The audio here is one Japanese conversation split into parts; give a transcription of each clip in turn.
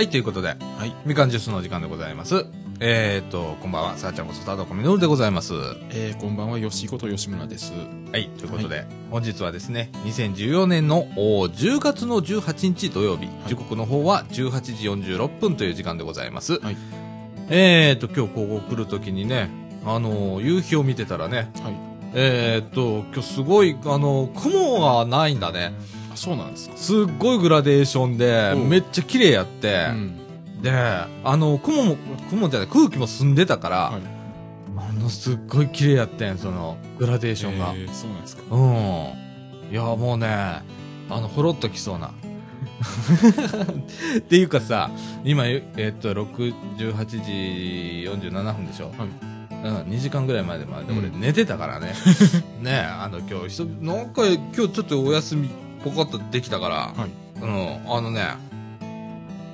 はい、ということで、はい。みかんジュースのお時間でございます。えーと、こんばんは、さあちゃんこと田所みのるでございます。はえー、こんばんは、吉こと吉村です。い、ということで、本日はですね、2014年のお10月の18日土曜日、時刻の方は18時46分という時間でございます。はい。えーと、今日ここ来るときにね、あのー夕日を見てたらね、はい。えーと、今日すごい、あのー雲がないんだね。あ、そうなんですか。すっごいグラデーションで、めっちゃ綺麗やって、うん。で、あの、雲も、雲じゃない、空気も澄んでたから、はい。ものすっごい綺麗やってん、その、グラデーションが。えー、そうなんですか。うん。いや、もうね、あの、ほろっときそうな。っていうかさ、今、ええっと、6、18時47分でしょ。はい。うん、2時間ぐらい前でまで俺うん寝てたからね。ねあの、今日、なんか、今日ちょっとお休みポコッとできたから、はい。うん、あのね、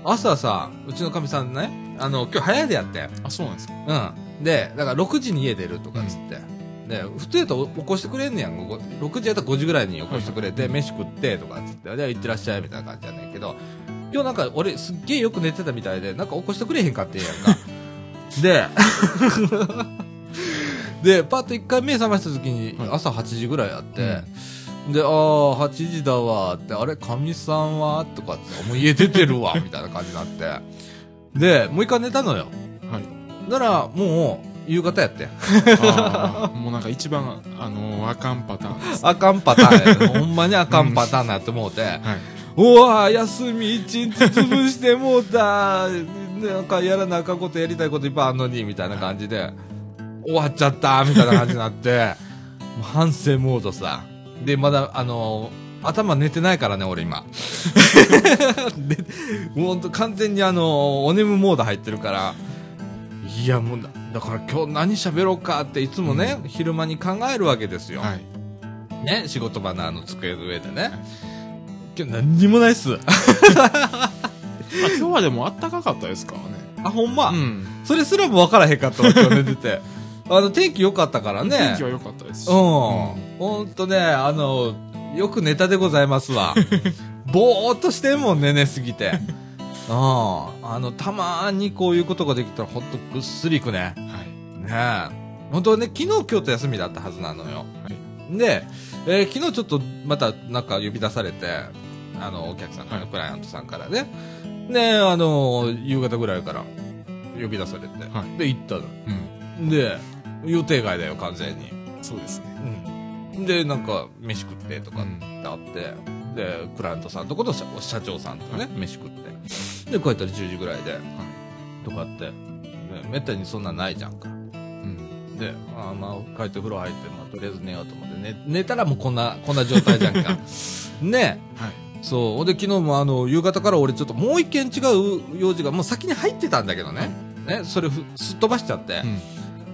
朝さ、うちのかみさんね、あの、今日早いでやって。あ、そうなんですか。うん。で、だから6時に家出るとかっつって。で、普通やったら起こしてくれんねやん。ご6時やったら5時ぐらいに起こしてくれて、はい飯食ってとかっつって、じゃあ行ってらっしゃいみたいな感じやねんけど、今日なんか俺すっげえよく寝てたみたいで、なんか起こしてくれへんかってんやんか。で、で、パッと一回目覚ました時にはい朝8時ぐらいあって、で、ああ、8時だわって、あれ、かみさんはとかって、もう家出てるわ、みたいな感じになって。で、もう一回寝たのよ。はい。なら、もう、夕方やって。もうなんか一番、あのー、あかんパターンです。あかんパターンや。ほんまにあかんパターンなって思うて。はい。うわ休み一日潰してもうた。なんかやらなあかんことやりたいこといっぱいあんのに、みたいな感じで。終わっちゃった、みたいな感じになって。もう反省モードさ。で、まだ、あの頭寝てないからね、俺今。で、もうほんと完全にあのお眠モード入ってるから。いや、もうだ、だから今日何喋ろうかっていつもね、昼間に考えるわけですよ。はい。ね、仕事場のあの机の上でね。今日何にもないっす。あ、今日はでもあったかかったですからね。あ、ほんま、うん。それすらも分からへんかったわ、今日寝てて。あの、天気良かったからね。天気は良かったですし。うん。ほんとね、あの、よくネタでございますわ。ぼーっとしてんもんね、寝すぎて。うん。あの、たまーにこういうことができたらほんとぐっすりいくね。はい。ねえ。本当はね、昨日今日と休みだったはずなのよ。はい。で、えー昨日ちょっとまたなんか呼び出されて、あの、お客さんから、はいクライアントさんからね。で、あの、夕方ぐらいから呼び出されて、はいで、行ったの。うん。で、予定外だよ、完全に。そうですね。うん。で、なんか、飯食ってとかっうんてあって、で、クライアントさんとこと社社長さんとね、飯食って。で、帰ったら10時ぐらいで、とかって、ね、めったにそんなんないじゃんか。うん。で、あーまあ、帰って風呂入って、まあ、とりあえず寝ようと思って、寝、寝たらもうこんな、こんな状態じゃんか。ねはい。そう。で、昨日もあの、夕方から俺ちょっともう一件違う用事が、もう先に入ってたんだけどね。ね、それふすっ飛ばしちゃって、うん。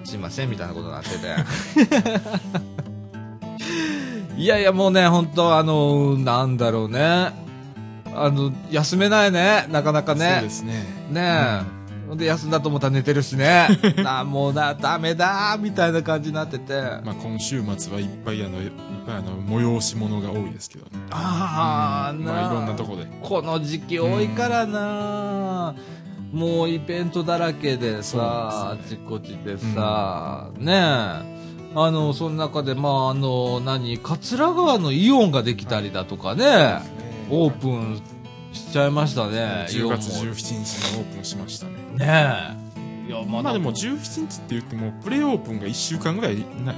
すいません、みたいなことになってて。いやいや、もうね、本当あの、なんだろうね。あの、休めないね、なかなかね。そうですね。ねえ。ほんで、休んだと思ったら寝てるしね。あ、もうな、ダメだみたいな感じになってて。まあ今週末はいっぱいあの、いっぱいあの、催し物が多いですけどね。ああ、うんまあいろんなとこで。この時期多いからな、もうイベントだらけでさ、ですちこちでさ、ねえ。あの、その中で、まあ、あの、何、桂川のイオンができたりだとかね、オープンしちゃいましたね、10月イオンも17日にオープンしましたね。ねえ。いや、まだまあでも17日って言っても、プレオープンが1週間ぐらいな、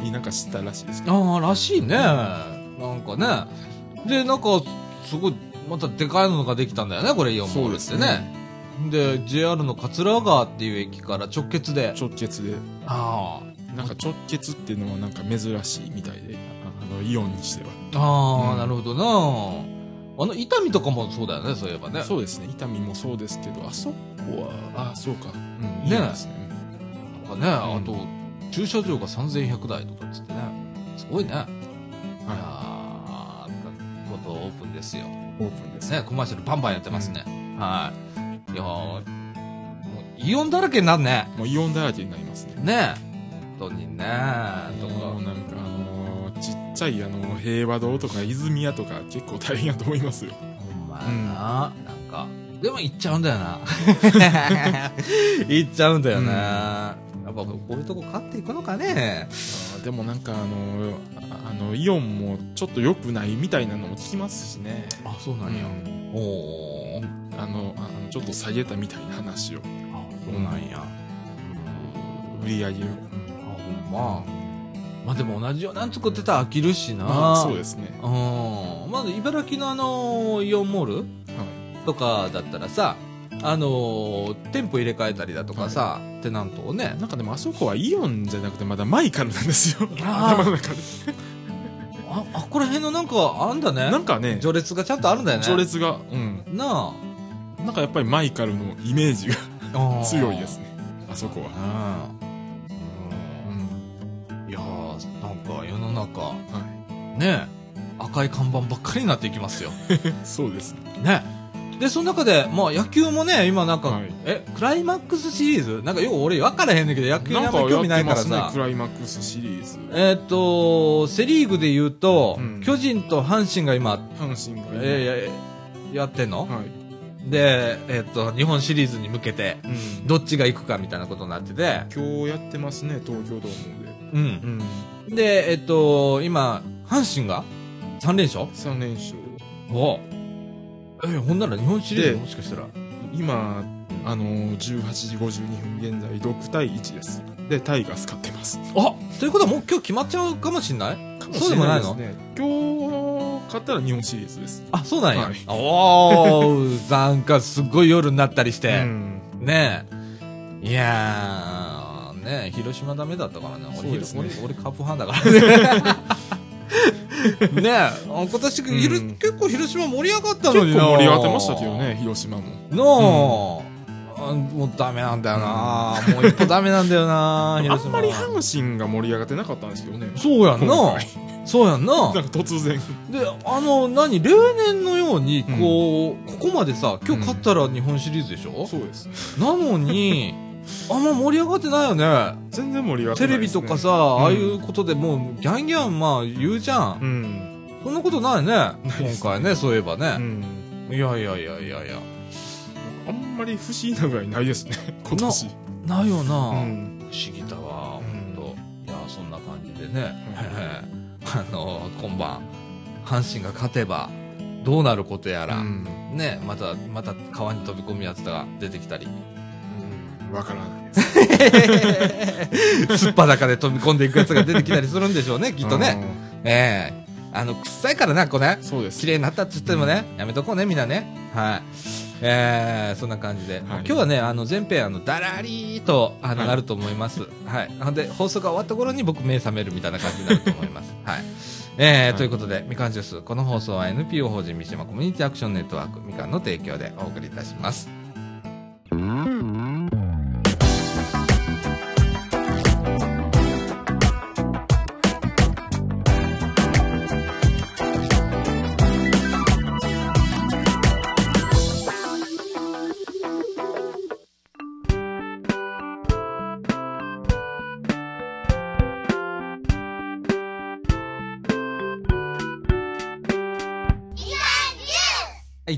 になんかしたらしいですけど。ああ、らしいね。なんかね。で、なんか、すごい、またでかいのができたんだよね、これイオンモールってね。で JR の桂川っていう駅から直結で。直結で。あなんか直結っていうのはなんか珍しいみたいで、ああの、イオンにしては。あ。ああ、うんなるほどな。あの、伊丹とかもそうだよね、そういえばね。そうですね。伊丹もそうですけど、あそこは、あ、そうか。うん、ねですね。とかね、あと、駐車場が3100台とかっつってね。すごいね。いやはー、ことオープンですよ。い。オープンですね。ね、コマーシャルバンバンやってますね。はい。いやー、もうイオンだらけになるね。もうイオンだらけになりますね。ね本当にね。とか。もうなんかあのーちっちゃいあの、平和堂とか泉屋とか結構大変やと思いますよ。ほんまやな。なんか、でも行っちゃうんだよな。行っちゃうんだよね。うんやっぱこういうとこ勝っていくのかね。でもなんかあのああのイオンもちょっと良くないみたいなのも聞きますしねあ、そうなんや。うんおー。あのあのちょっと下げたみたいな話をあ、そうなんや。売り上げをあ、ほんま。まあでも同じようなん作ってたら飽きるしな。まあそうですねうん。まず茨城のあの、イオンモールはとかだったらさ、あのー店舗入れ替えたりだとかさ、テナントをね。い、なんかでもあそこはイオンじゃなくてまだマイカルなんですよ。頭の中で。あ、あ、こら辺のなんかあんだね。なんかね。序列がちゃんとあるんだよね。序列がうん。ななんかやっぱりマイカルのイメージがあ。強いですね。あそこは。うん。うん。いやー、なんか世の中、はね赤い看板ばっかりになっていきますよ。い そうですね。で、その中で、まあ野球もね、今なんか、はい。え、クライマックスシリーズ？なんかよく俺分からへんねんけど、野球にあなんんか興味なやってますいからさ。ねクライマックスシリーズ。えーっと、セリーグで言うと、うん。巨人と阪神が今、阪神が今。えーややってんの、はい。で、えーっと、日本シリーズに向けて、うん。どっちが行くかみたいなことになってて、今日やってますね東京ドームで。うん。うん。で、えーっと、今、阪神が3連勝？3連勝。おえーほんなら日本シリーズでもしかしたら？今あのー、18時52分現在6対1ですでタイガース勝ってますあということはもう今日決まっちゃうかもしんない？そうでもないの？ね今日勝ったら日本シリーズですあ、そうなんや。はいおー、なんかすごい夜になったりして。うんねえ。いやー、ねえ、広島ダメだったからね。俺、俺、俺カープファンだからね。ねえ、あ今年、ひろうん。結構広島盛り上がった結構のにな。盛り上がってましたけどね広島も。なあ、あもうダメなんだよな、もう一歩ダメなんだよなあ広島んまり阪神が盛り上がってなかったんですけどね。そうやんな。そうやんな。なんか突然。で、あの、何、例年のように、こう、ここまでさ、今日勝ったら日本シリーズでしょ、そうです。なのに、あんま盛り上がってないよね。全然盛り上がってテレビないです、ね、とかさ、ああいうことでもう、ギャンギャン、まあ、言うじゃん。うんそんなことないね。今回ね、そういえばうね。んいやいやいやいやいや。あんまり不思議なぐらいないですね今年ないよな、うん不思議だわ、ほうんんと。いや、そんな感じでね。あの、今晩、阪神が勝てば、どうなることやら、うんね、また、また川に飛び込むやつが出てきたり。うんわからないですすっぱだかで飛び込んでいくやつが出てきたりするんでしょうね、きっとね。ええあの、臭いからな、こうん。そうです綺麗になったって言ってもね、やめとこうね、みんなね。はい。えー、そんな感じで、今日はね、あの、前編、あの、だらりーと、あの、はいなると思います。はい。ほんで、放送が終わった頃に僕目覚めるみたいな感じになると思います。はい。えーはいということで、みかんジュース、この放送は NPO 法人三島コミュニティアクションネットワーク、みかんの提供でお送りいたします。はい、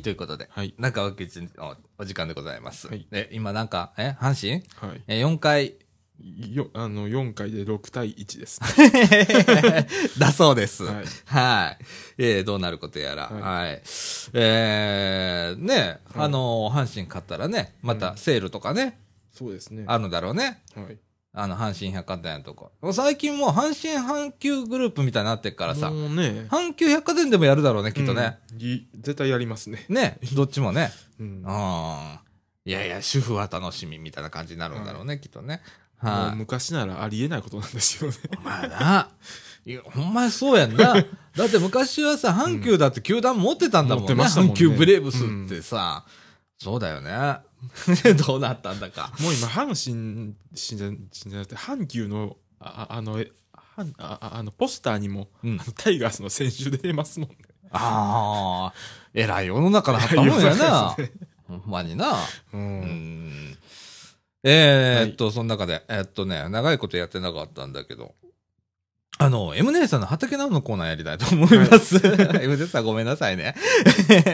ということで、はい中尾吉のお時間でございます。はいで、今なんか、え、阪神？はいえ、4回、よあの4回で6対1です、だそうです。はいはい。えーどうなることやら。は。はいえー、ね、はいあのー阪神勝ったらね、またセールとかね、そうですねあるんだろうね。はいあの、阪神百貨店とか。最近もう阪神阪急グループみたいになってっからさ、もうね阪急百貨店でもやるだろうね、きっとね。うんい絶対やりますねね、どっちもね。うんうん。いやいや、主婦は楽しみみたいな感じになるんだろうね、きっとね。もうはい。昔ならありえないことなんですよねお前な。いや、ほんまにそうやんな。だって昔はさ、阪急だって球団持ってたんだもんね。持ってましたもんね阪急ブレーブスってさ。そうだよね。どうなったんだか。もう今阪神神じゃじゃなくて阪急のあああのえ阪あああのポスターにも、うんタイガースの選手出てますもんねああ、えらい世の中になったもんやな。ほんまにな。ううんん。えーはいっと、その中で、えっとね、長いことやってなかったんだけど、あの、M 姉さんの畑直のコーナーやりたいと思います。M 姉さんごめんなさいね。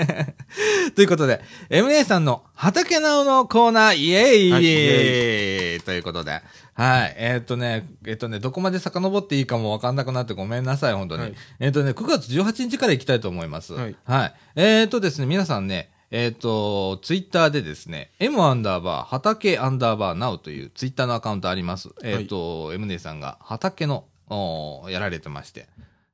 ということで、M 姉さんの畑直のコーナー、イエーイ、はいイエということで。はい。えーっとね、えーっとね、どこまで遡っていいかもわかんなくなってごめんなさい、本当に。はいえーっとね、9月18日から行きたいと思います。はいえーっとですね、皆さんね、えーっと、ツイッターでですね、M アンダーバー、畑アンダーバーナウというツイッターのアカウントあります。えーっと、M 姉さんが畑の、おーやられてまして、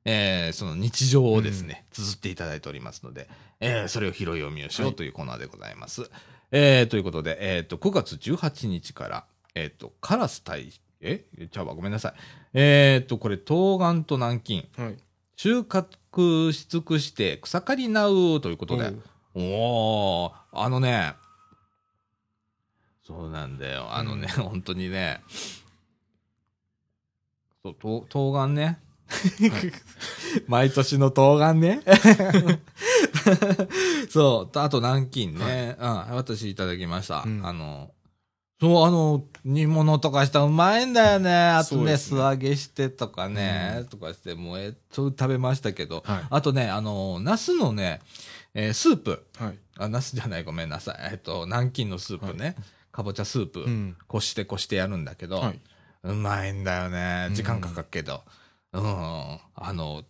えーその日常をですね、綴っていただいておりますので、えーそれを拾い読みをしようというコーナーでございます。えーということで、えーっと、9月18日から、えーっと、カラス対、え？ちゃうわ、ごめんなさい。えーっと、これ、冬瓜と南京、はい。収穫し尽くして草刈りなうということで、おー、あのね、そうなんだよ。あのね、本当にね、そう、と冬瓜ね。毎年の冬瓜ね。そう、とあと南京ね、うん、私いただきました。うんあの、そう、あの、煮物とかしたらうまいんだよね。あとね、ね素揚げしてとかね、うんとかして、もう、えっと、食べましたけど、はい。あとね、あの、ナスのね、えースープ。はい。あ、ナスじゃない、ごめんなさい。えっと、南京のスープね。かぼちゃスープ。うん。こしてこしてやるんだけど、はい。うまいんだよねう。ん時間かかるけど。うん。あの、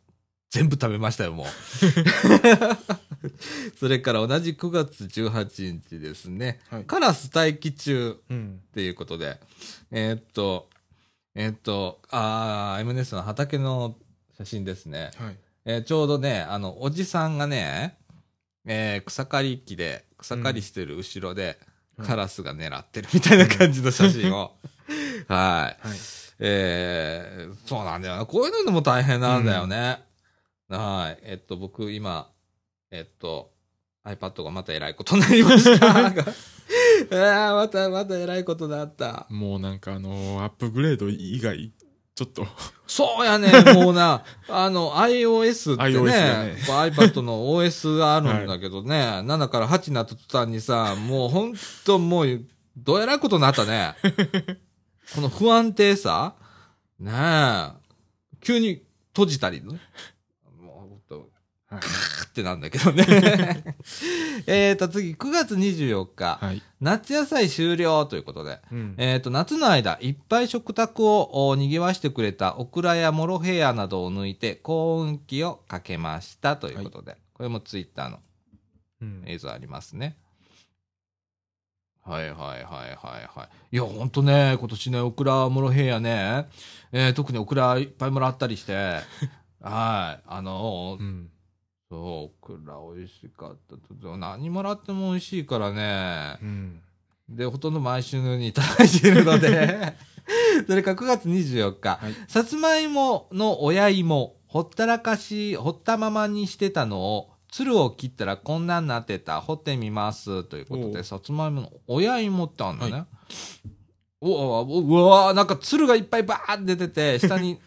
全部食べましたよ、もう。それから同じ9月18日ですね。はい。カラス待機中うん。っていうことで、えーっと、えーっと、あー、エムネスの畑の写真ですね。はい。えーちょうどね、あの、おじさんがね、えー草刈り機で、草刈りしてる後ろで、うんカラスが狙ってるみたいな感じの写真を。はい。はい。えーそうなんだよな。こういうのでも大変なんだよね。はい。えっと、僕今、えっと、iPad がまた偉いことになりました。あーまた、また偉いことになった。もうなんかあのーアップグレード以外、ちょっと、そうやね、もうな、あの、iOS ってね、ね iPad の OS があるんだけどね、7から8になった途端にさ、もうほんともう、どうやらいことになったね。この不安定さねえ、急に閉じたりね。もうほんと、はい。ってなんだけどね。えーと、次、9月24日、はい。夏野菜終了ということで、うん。えっ、と、夏の間、いっぱい食卓をお賑わしてくれたオクラやモロヘアなどを抜いて、幸運期をかけましたということで、これもツイッターのうん映像ありますね。はいはいはいはいはい。いや、ほんとね、今年ね、オクラ、モロヘアね、えー特にオクラいっぱいもらったりして、はい、あのう、ん。そう、オクラ美味しかった。何もらっても美味しいからね。うん。で、ほとんど毎週のようにいただいているので、それから9月24日、はいさつまいもの親芋、ほったらかし、ほったままにしてたのを、つるを切ったらこんなんなってた、掘ってみます。ということで、さつまいもの親芋ってあるんだね。はうわうわうわなんかつるがいっぱいバーって出てて、下に、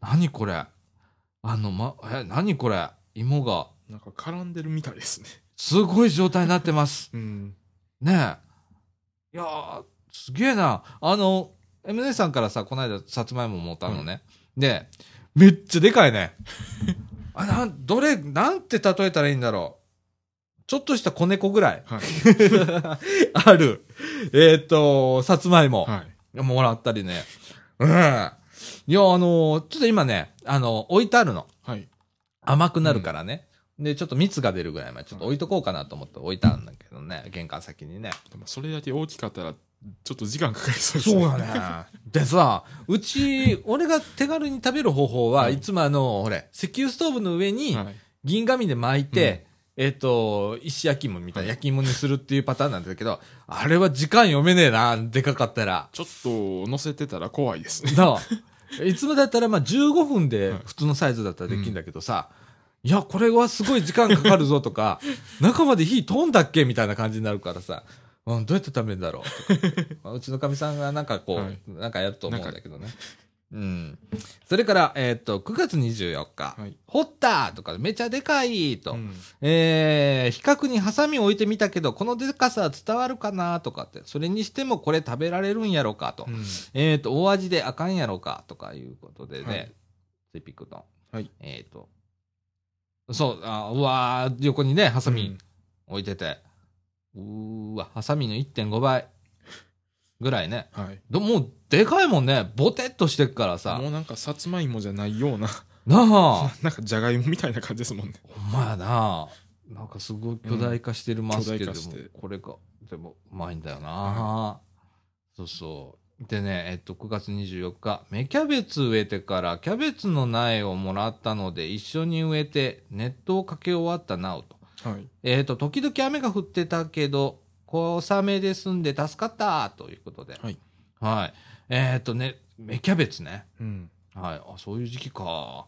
何これ？あの、ま、え、何これ？芋が、なんか絡んでるみたいですね。すごい状態になってます。うん。ねえ。いやー、すげえな。あの、M 姉さんからさ、この間、さつまいも持ったのね。で、めっちゃでかいね。あ、なん、どれ、なんて例えたらいいんだろう。ちょっとした子猫ぐらい。はい。ある。えっ、と、さつまいも。はい。もらったりね。うん。いや、あのちょっと今ね、あの、置いてあるの。はい。甘くなるからね。で、ちょっと蜜が出るぐらいまでちょっと置いとこうかなと思って置いてあるんだけどね。玄関先にね。でもそれだけ大きかったら、ちょっと時間かかりそうですそうやね。でさ、うち、俺が手軽に食べる方法は、はいいつもあの、ほれ、石油ストーブの上にはい。銀紙で巻いて、えっ、と、石焼き芋みたいな焼き芋にするっていうパターンなんだけど、あれは時間読めねえな、でかかったら。ちょっと乗せてたら怖いですね。いつもだったらまあ15分ではい普通のサイズだったらできるんだけどさ、いや、これはすごい時間かかるぞとか、中まで火飛んだっけみたいな感じになるからさ、うん、どうやって食べるんだろう？とか。まあうちのかみさんがなんかこう、はい。なんかやると思うんだけどね。うん。それから、えーっと、9月24日、はい。掘ったとか、めちゃでかいと、うん。えー、比較にハサミ置いてみたけど、このでかさは伝わるかなとかって、それにしてもこれ食べられるんやろかと。うん。えっ、と、大味であかんやろかとかいうことでね、はい。ツイピックと。はい。えっ、と、そう、あうわー横にね、ハサミうん。置いてて、うーわ、ハサミの1.5倍ぐらいね。はい。でもう、でかいもんね。ボテっとしてっからさも。うなんか、さつまいもじゃないような、なあ、なんか、じゃがいもみたいな感じですもんね。ほんまやな。なんかすごい巨大化してるますけれども、巨大化してこれが、でも、うまいんだよな。そうそう。でね、えっと、9月24日、芽キャベツ植えてから、キャベツの苗をもらったので、一緒に植えて、ネットをかけ終わったなおと。はい。えっと、時々雨が降ってたけど、小雨で済んで助かったということで。はい。はい。えっとね、芽キャベツね。うん。はい。あ、そういう時期か。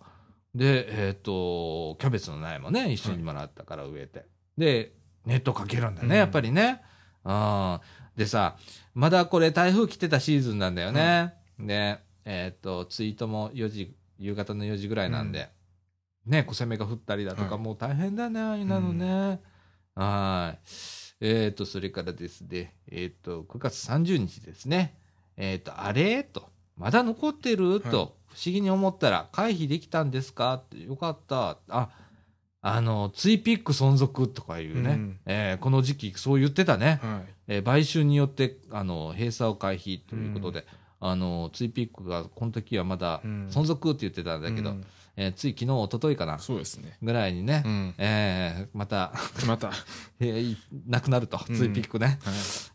で、えっ、と、キャベツの苗もね、一緒にもらったから植えて。で、ネットかけるんだね、うんやっぱりね。うん。でさ、まだこれ台風来てたシーズンなんだよね。で、えっ、と、ツイートも4時、夕方の4時ぐらいなんで、ね、小雨が降ったりだとか、はいもう大変だね、ああいうのね。はい。えっ、と、それからですね、えっ、と、9月30日ですね。えっ、と、あれ？と、まだ残ってる、と、はい不思議に思ったら、回避できたんですか？って、よかった。あ、あの、ツイピック存続とかいうね、うんえーこの時期そう言ってたね。はい。えー買収によって、あの、閉鎖を回避ということで、あの、ツイピックがこの時はまだうん存続って言ってたんだけど、うんえーつい昨日、一昨日かな、そうですね。ぐらいにね、うん。えーまた、また。は えーなくなると、うんツイピックね。い。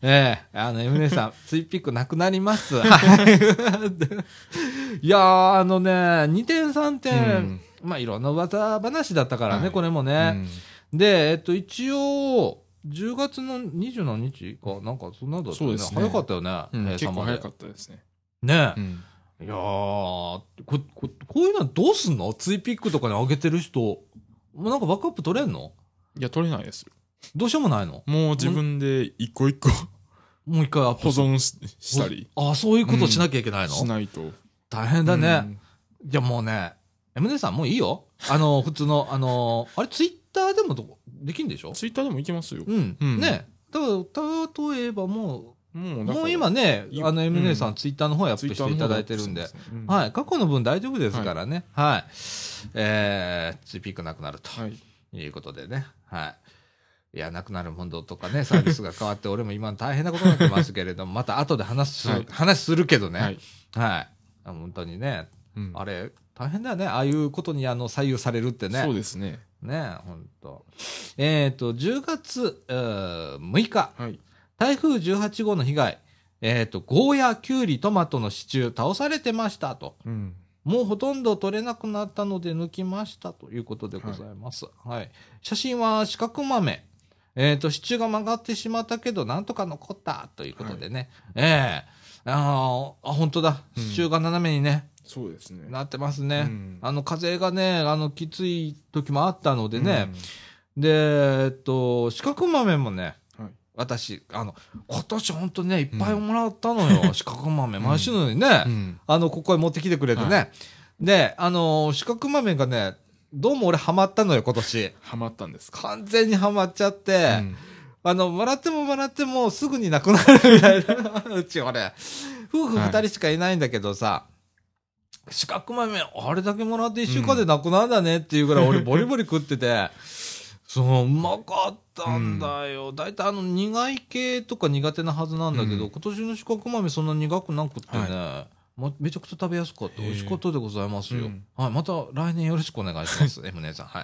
ええあの、エムネさん、ツイピックなくなります。はい。いやー、あのね、2点3点、うんまあ、いろんな噂話だったからね、はいこれもうね。んで、えっと、一応、10月の20何日か、なんかそんなのだったよね。そうですね早かったよね、うん結構早かったですね。ねうん。いやーここ、こういうのはどうすんの？ツイピックとかに上げてる人、もうなんかバックアップ取れんの？いや、取れないですよ。どうしようもないの？もう自分で一個一個もう一回アップ保存ししたりあ、そういうことしなきゃいけないの、しないと。大変だね。うんいや、もうね、MD さんもういいよ。あの、普通の、あの、あれ、ツイッターでもどできんでしょ？ツイッターでもいけますよ。うん。うんね。だから、例えばもう、もう今ね、いあの、MD さうんん、ツイッターの方へアップしていただいてるんで。。ははい。過去の分大丈夫ですからね。はい。えー、ツイピックなくなるとい。はい。いうことでね。はい。いや、なくなるものとかね、サービスが変わって、俺も今大変なことになってますけれども、また後で話す、はい話するけどね。ははい。本当にね、うんあれ、大変だよね。ああいうことにあの左右されるってね。そうですね。ね本当。えっ、と、10月、えー6日、はい。台風18号の被害、えっ、と、ゴーヤ、キュウリ、トマトの支柱、倒されてましたと。うん。もうほとんど取れなくなったので抜きましたということでございます。はい。写真は四角豆。えっ、と、支柱が曲がってしまったけど、なんとか残ったということでね。ええあーあ、本当だ。うん支柱が斜めにね、そうですね。なってますね。うんあの、風がね、あの、きつい時もあったのでね。で、えっと、四角豆もね、うん。はい。私、あの、今年本当にね、いっぱいもらったのよ。四角豆。毎週のようにね、うん。あの、ここへ持ってきてくれてね。はで、あの、四角豆がね、どうも俺ハマったのよ、今年。ハマったんですか？完全にハマっちゃって、うんあの、もらってももらってもすぐになくなるみたいな。うち俺、夫婦二人しかいないんだけどさ、四角豆、あれだけもらって一週間でなくなるんだねっていうぐらい俺ボリボリ食ってて、そう、うまかったんだよ。大体あの苦い系とか苦手なはずなんだけど、うん今年の四角豆そんな苦くなくってね、まめちゃくちゃ食べやすかった。へえ美味しかったでございますよ。うんはい。また来年よろしくお願いします。M 姉さん。は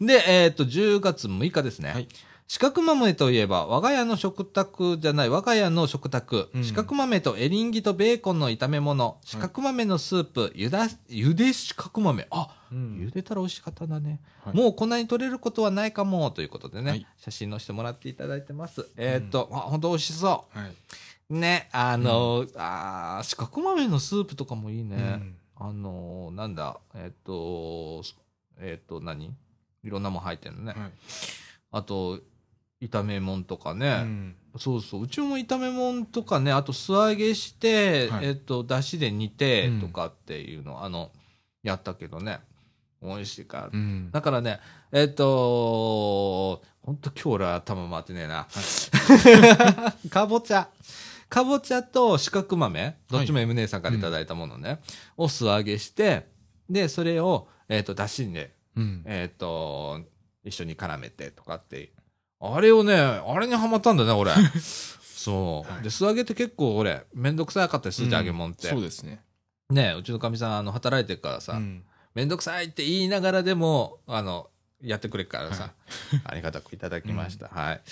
い。で、えっ、と、10月6日ですね。はい四角豆といえば、我が家の食卓じゃない、我が家の食卓、うん四角豆とエリンギとベーコンの炒め物、四角豆のスープ、ゆだ、ゆで四角豆。あ、うん茹でたら美味しかったんだね。はいもうこんなに取れることはないかも、ということでね、はい写真載せてもらっていただいてます。えーっと、あ、本当美味しそはい。う。ね、あの、あー四角豆のスープとかもいいね。うんあの、なんだ、えーっと、えーっと、何？いろんなもん入ってるのね。はいあと、炒め物とかね。うんそうそう。うちも炒め物とかね、あと素揚げして、はいえっと、だしで煮てうんとかっていうの、あの、やったけどね。美味しいから。うんだからね、えっと、ほんと今日俺頭回ってねえな。かぼちゃ。かぼちゃと四角豆、どっちも M 姉さんからいただいたものね、を素揚げして、で、それを、えっ、と、だしにね、うん。えっ、と、一緒に絡めてとかって。あれをね、あれにハマったんだね、俺。そう。はいで、素揚げって結構俺、めんどくさかったりするじゃん、揚げ物って。そうですね。ねうちのかみさん、あの、働いてるからさ、うんめんどくさいって言いながらでも、あの、やってくれるからさ、ありがたくいただきました。はい。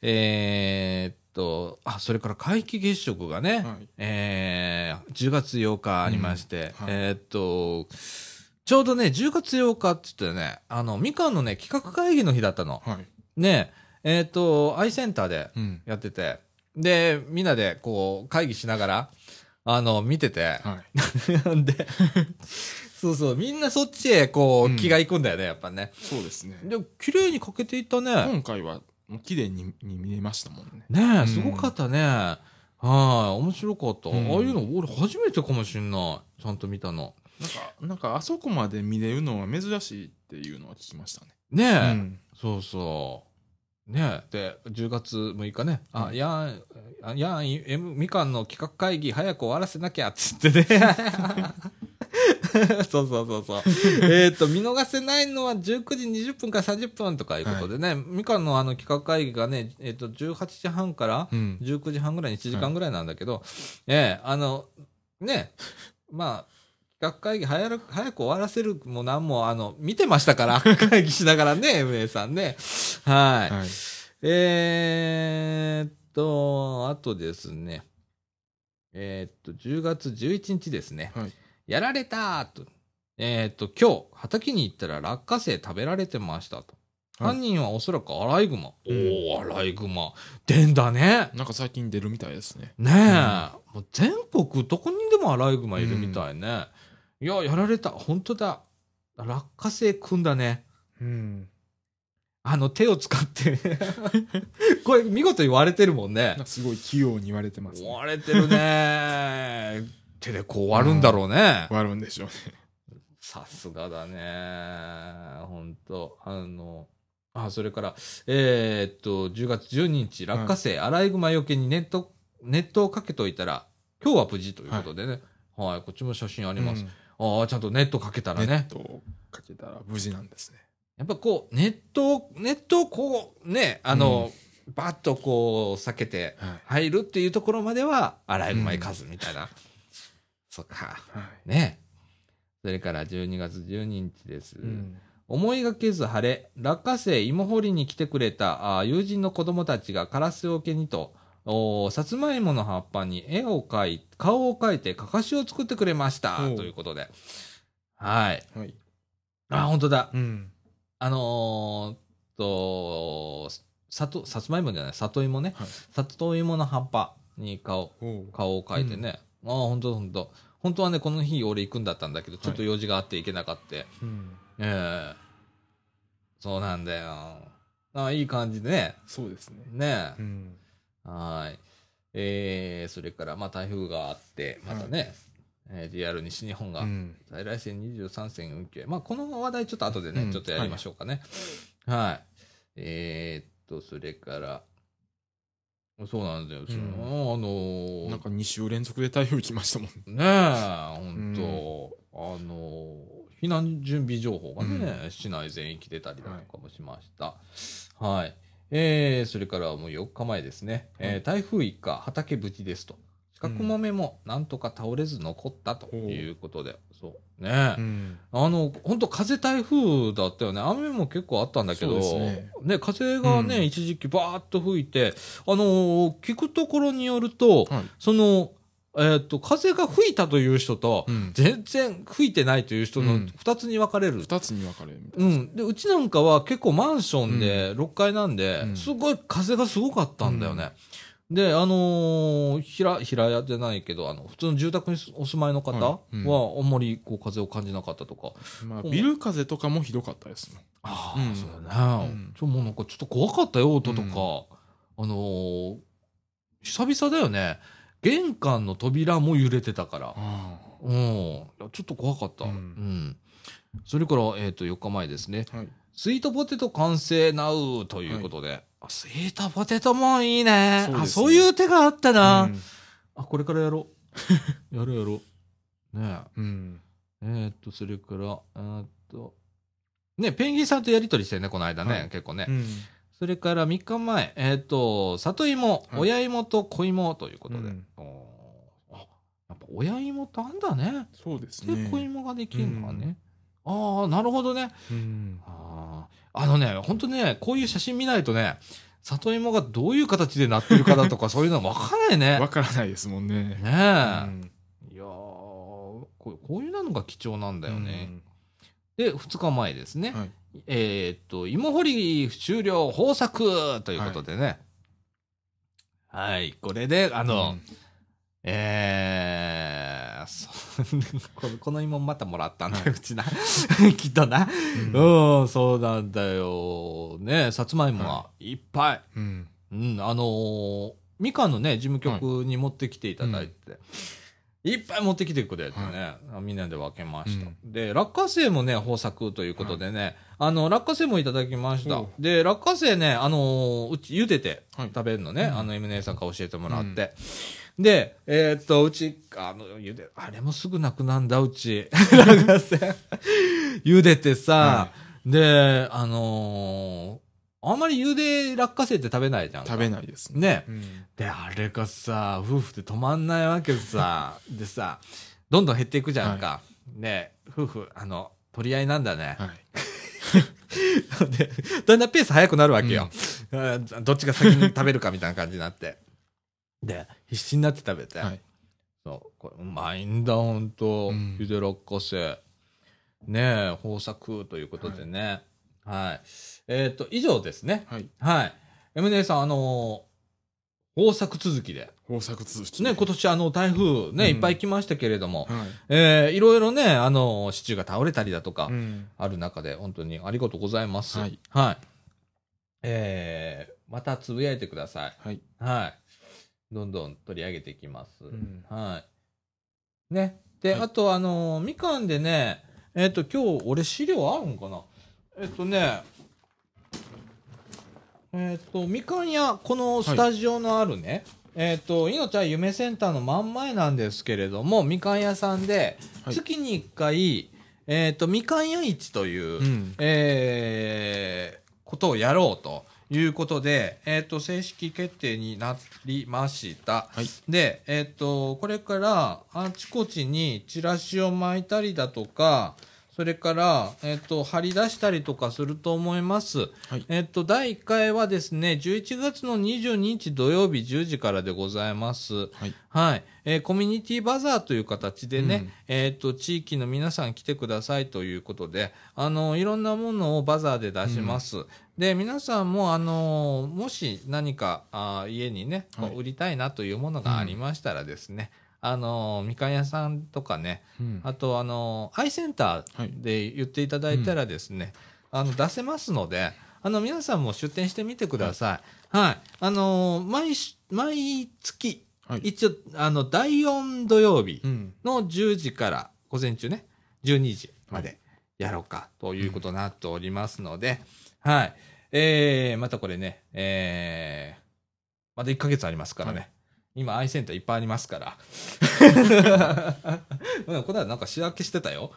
えーっと、あ、それから皆既月食がね、はい。えー、10月8日ありまして、うんはいえーっと、ちょうどね、10月8日って言ってね、あの、みかんのね、企画会議の日だったの。はい。ね、えーっと、アイセンターでうん。やってて、で、みんなでこう、会議しながら、あの、見てて、はい。で、そうそう、みんなそっちへこう、うん気が行くんだよね、やっぱね。そうですね。で、綺麗にかけていったね。今回は、もう綺麗にに見えましたもんね。ねえ、んすごかったね。はい、面白かった。うんああいうの俺初めてかもしんない。ちゃんと見たの。なんか、なんかあそこまで見れるのは珍しいっていうのは聞きましたね。ねえ、うんそうそう。ねえ、で、10月6日ね、あ、うんやん、あやん、M みかんの企画会議早く終わらせなきゃっつってね。そうそうそうそう。えっと、見逃せないのは19時20分から30分とかいうことでね、みかんのあの企画会議がね、えっ、と、18時半からうん。19時半ぐらいに1時間ぐらいなんだけど、ええあの、ね、まあ、企画会議早く早く終わらせるも何も、あの、見てましたから、会議しながらね、MA さんね。はい。はい。えーっと、あとですね、えーっと、10月11日ですね。はい。やられたと。えーっと、今日、畑に行ったら落花生食べられてましたと。はい犯人はおそらくアライグマ。うんおお、アライグマ。でんだね。なんか最近出るみたいですね。ねえ、もう全国どこにでもアライグマいるみたいね。いや、やられた。本当だ。落花生くんだね。うん。あの手を使って。これ見事に割れてるもんねすごい器用に言われてます、ね。割れてるね。手でこう割るんだろうね。割るんでしょうね。さすがだね。本当あの、あ、それから、えーっと、10月12日、落花生、アライグマよけにネット、ネットをかけといたら、今日は無事ということでね。はい、こっちも写真あります。ああ、ちゃんとネットかけたらネッね。トをかけたら無事なんですね。やっぱこう、ネットを、ネットをこう、ね、あの、バッとこう、避けてはい。入るっていうところまでは、アライグマ行かずみたいな。そっか。はい。ね。それから12月12日です。うん。思いがけず晴れ、落花生芋掘りに来てくれたあ友人の子供たちがカラスよけにと、おさつまいもの葉っぱに絵を描い、顔を描いてかかしを作ってくれました。ということで。はい。はい。あ、本当だ。うん。あのー、と、さと、さつまいもじゃない、里芋ね。はい。里芋の葉っぱに顔、顔を描いてね。ああ、本当本当本当はね、この日俺行くんだったんだけど、ちょっと用事があって行けなかった。うん。ええそうなんだよ。ああ、いい感じでね。そうですね。ねう。ん。はーい。えー、それから、まあ、台風があって、またね、えー JR 西日本が、うん。在来線23線運休。まあ、この話題ちょっと後でね、うんちょっとやりましょうかね。はい。えー、っと、それから、そうなんだよ。うんあのーなんか2週連続で台風来ましたもん。ねえ、本当、あの、避難準備情報がね、市内全域出たりだとかもしました。はい。えー、それからもう4日前ですね。えー台風一過、畑無事ですと。四角豆もなんとか倒れず残ったということで。そう。ねえ。ん。あの、本当風台風だったよね。雨も結構あったんだけど、そうですね風がね、うん一時期バーッと吹いて、あのー聞くところによると、はい。その、えっ、と、風が吹いたという人と、うん。全然吹いてないという人のうん二つに分かれる。二つに分かれるうん。で、うちなんかは結構マンションで6階なんで、うんすごい風がすごかったんだよね。で、あのー、平、平屋じゃないけど、あの、普通の住宅にお住まいの方は、あんまりこう風を感じなかったとか。まあ、ビル風とかもひどかったですもん。あうんそうだね。うんもうなんかちょっと怖かったよ、音とか。うんあのー久々だよね。玄関の扉も揺れてたから。あうん。ちょっと怖かった。ううんん。それから、えっ、と、4日前ですね。あ。はい。スイートポテト完成なうということで。あスイートポテトもいいね。そうねあ、そういう手があったな。うんあ、これからやろう。やろうやろう。ねうん。えーっと、それから、えーっと、ね、ペンギンさんとやりとりしてね、この間ね、はい結構ね。うん。それから3日前、えーっと、里芋、はい親芋と子芋ということで。うんあやっぱ親芋ってあんだね。そうですで、ね。子芋ができるのかね。ああ、なるほどね。うん。あーあのね、本当ね、こういう写真見ないとね、里芋がどういう形でなってるかだとか、そういうのわからないね。わからないですもんね。ねえ。うんいやーこうこういうのが貴重なんだよね。うんで、2日前ですね。はい。えーっと、芋掘り終了豊作ということでね。はい、これで、あの、うんえー、この芋またもらったんだよ、うちな。きっとな。うんうん、そうなんだよ。ね、さつまいもがいっぱい。うん。うん、あのーみかんのね、事務局に持ってきていただいて、いっぱい持ってきてくれてね、みんなで分けました。で、落花生もね、豊作ということでね、あの、落花生もいただきましたお。で、落花生ね、あのーうち茹でてはい食べるのね、うんあの、M 姉さんから教えてもらって。で、えーっと、うち、あの、茹で、あれもすぐなくなんだ、うち。茹でてさ、はで、あのーあんまり茹で落花生って食べないじゃんか。食べないですね。ね。うんで、あれがさ、夫婦で止まんないわけさ。でさ、どんどん減っていくじゃんか。ね、夫婦、あの、取り合いなんだね。はい。で、だんだんペース早くなるわけよ。うんどっちが先に食べるかみたいな感じになって。で、必死になって食べて。はい。そう、これうまいんだ、ほんと。うんゆで落花生。ねえ、豊作ということでね。はい。えっ、と、以上ですね。はい。はい。M 姉さん、あのー豊作続きで。豊作続き。ね、今年あの台風ね、うんいっぱい来ましたけれども、はい。えーいろいろね、あの、支柱が倒れたりだとか、うん。ある中で、本当にありがとうございます。はい。えーまたつぶやいてください。はい。はい。どんどん取り上げていきます。うんはい。ね。で、はいあと、あの、みかんでね、えっ、と、今日、俺資料あるんかな？えっ、とね、えっ、と、みかん屋、このスタジオのあるね、えっ、と、いのちゃん夢センターの真ん前なんですけれども、みかん屋さんで、はい月に1回、えっ、と、みかん屋市という、うん。えーことをやろうということで、えっ、と、正式決定になりました。はい。で、えっ、と、これからあちこちにチラシを巻いたりだとか、それから、えっ、と、貼り出したりとかすると思います。はい。えっ、と、第1回はですね、11月の22日土曜日10時からでございます。はい。はい。えーコミュニティバザーという形でね、うんえっ、と、地域の皆さん来てくださいということで、あの、いろんなものをバザーで出します。で、皆さんも、あの、もし何か、あー家にね、はい売りたいなというものがありましたらですね、あの、みかん屋さんとかね、うんあと、あの、アイセンタはいーで言っていただいたらですね、あの、出せますので、あの、皆さんも出店してみてください。はい。あの、毎し、毎月、はい。一応、あの、第4土曜日うん。の10時から、午前中ね、12時までやろうかということになっておりますので、はい。えー、またこれね、えー、まだ1ヶ月ありますからね。はい今、アイセンターいっぱいありますから。うんこの間なんか仕分けしてたよ。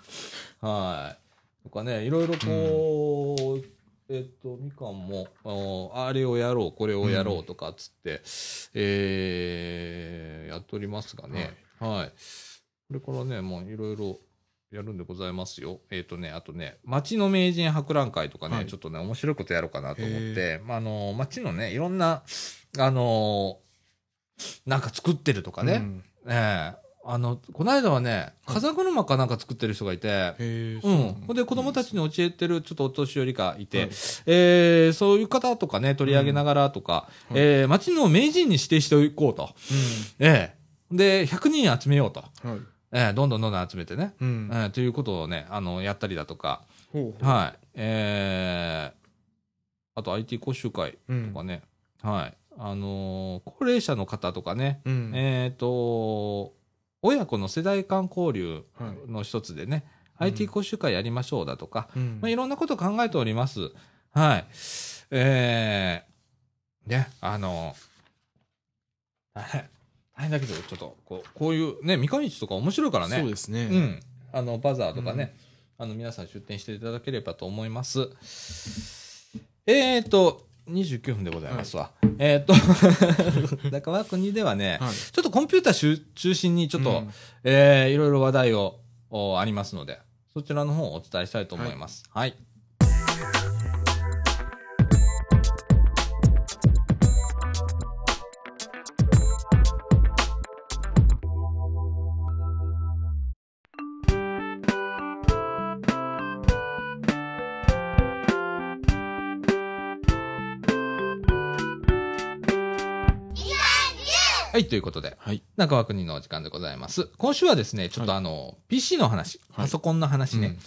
はい。とかね、いろいろこう、えっと、みかんも、ああれをやろう、これをやろうとかっつって、えー、やっておりますがね。はい。これからね、もういろいろやるんでございますよ。えっ、とね、あとね、町の名人博覧会とかね、はいちょっとね、面白いことやろうかなと思っへて、まあ、あの、町のね、いろんな、あのなんか作ってるとかね、うんええあの、この間はね、風車かなんか作ってる人がいて。うん。ほんで、子供たちに教えてる、ちょっとお年寄りがいて、はいえーそういう方とかね、取り上げながらとか、うんえー町の名人に指定していこうと。ええで、100人集めようと。うん。はい。ええどんどんどんどん集めてね。うんえ。えということをね、あの、やったりだとか。はい。えーあと IT 講習会うんとかね、はい。あのー高齢者の方とかね、うん。えっ、と、親子の世代間交流はい。の一つでね、うん IT 講習会やりましょうだとか、うんまあ、いろんなこと考えております。はい。えー、ね、あの、大変、大変だけど、ちょっと、こう、こういうね、みかん市とか面白いからね。そうですね。うん。あの、バザーとかね、あの、皆さん出店していただければと思います。えーと、29分でございますわ。えーと、中川国ではね、はい。ちょっとコンピューター中中心にちょっと、うんえーいろいろ話題をおありますので、そちらの方をお伝えしたいと思います。はい。はい、ということで、はい。中川国のお時間でございます。今週はですね、ちょっとあの、PC の話、はいパソコンの話ね。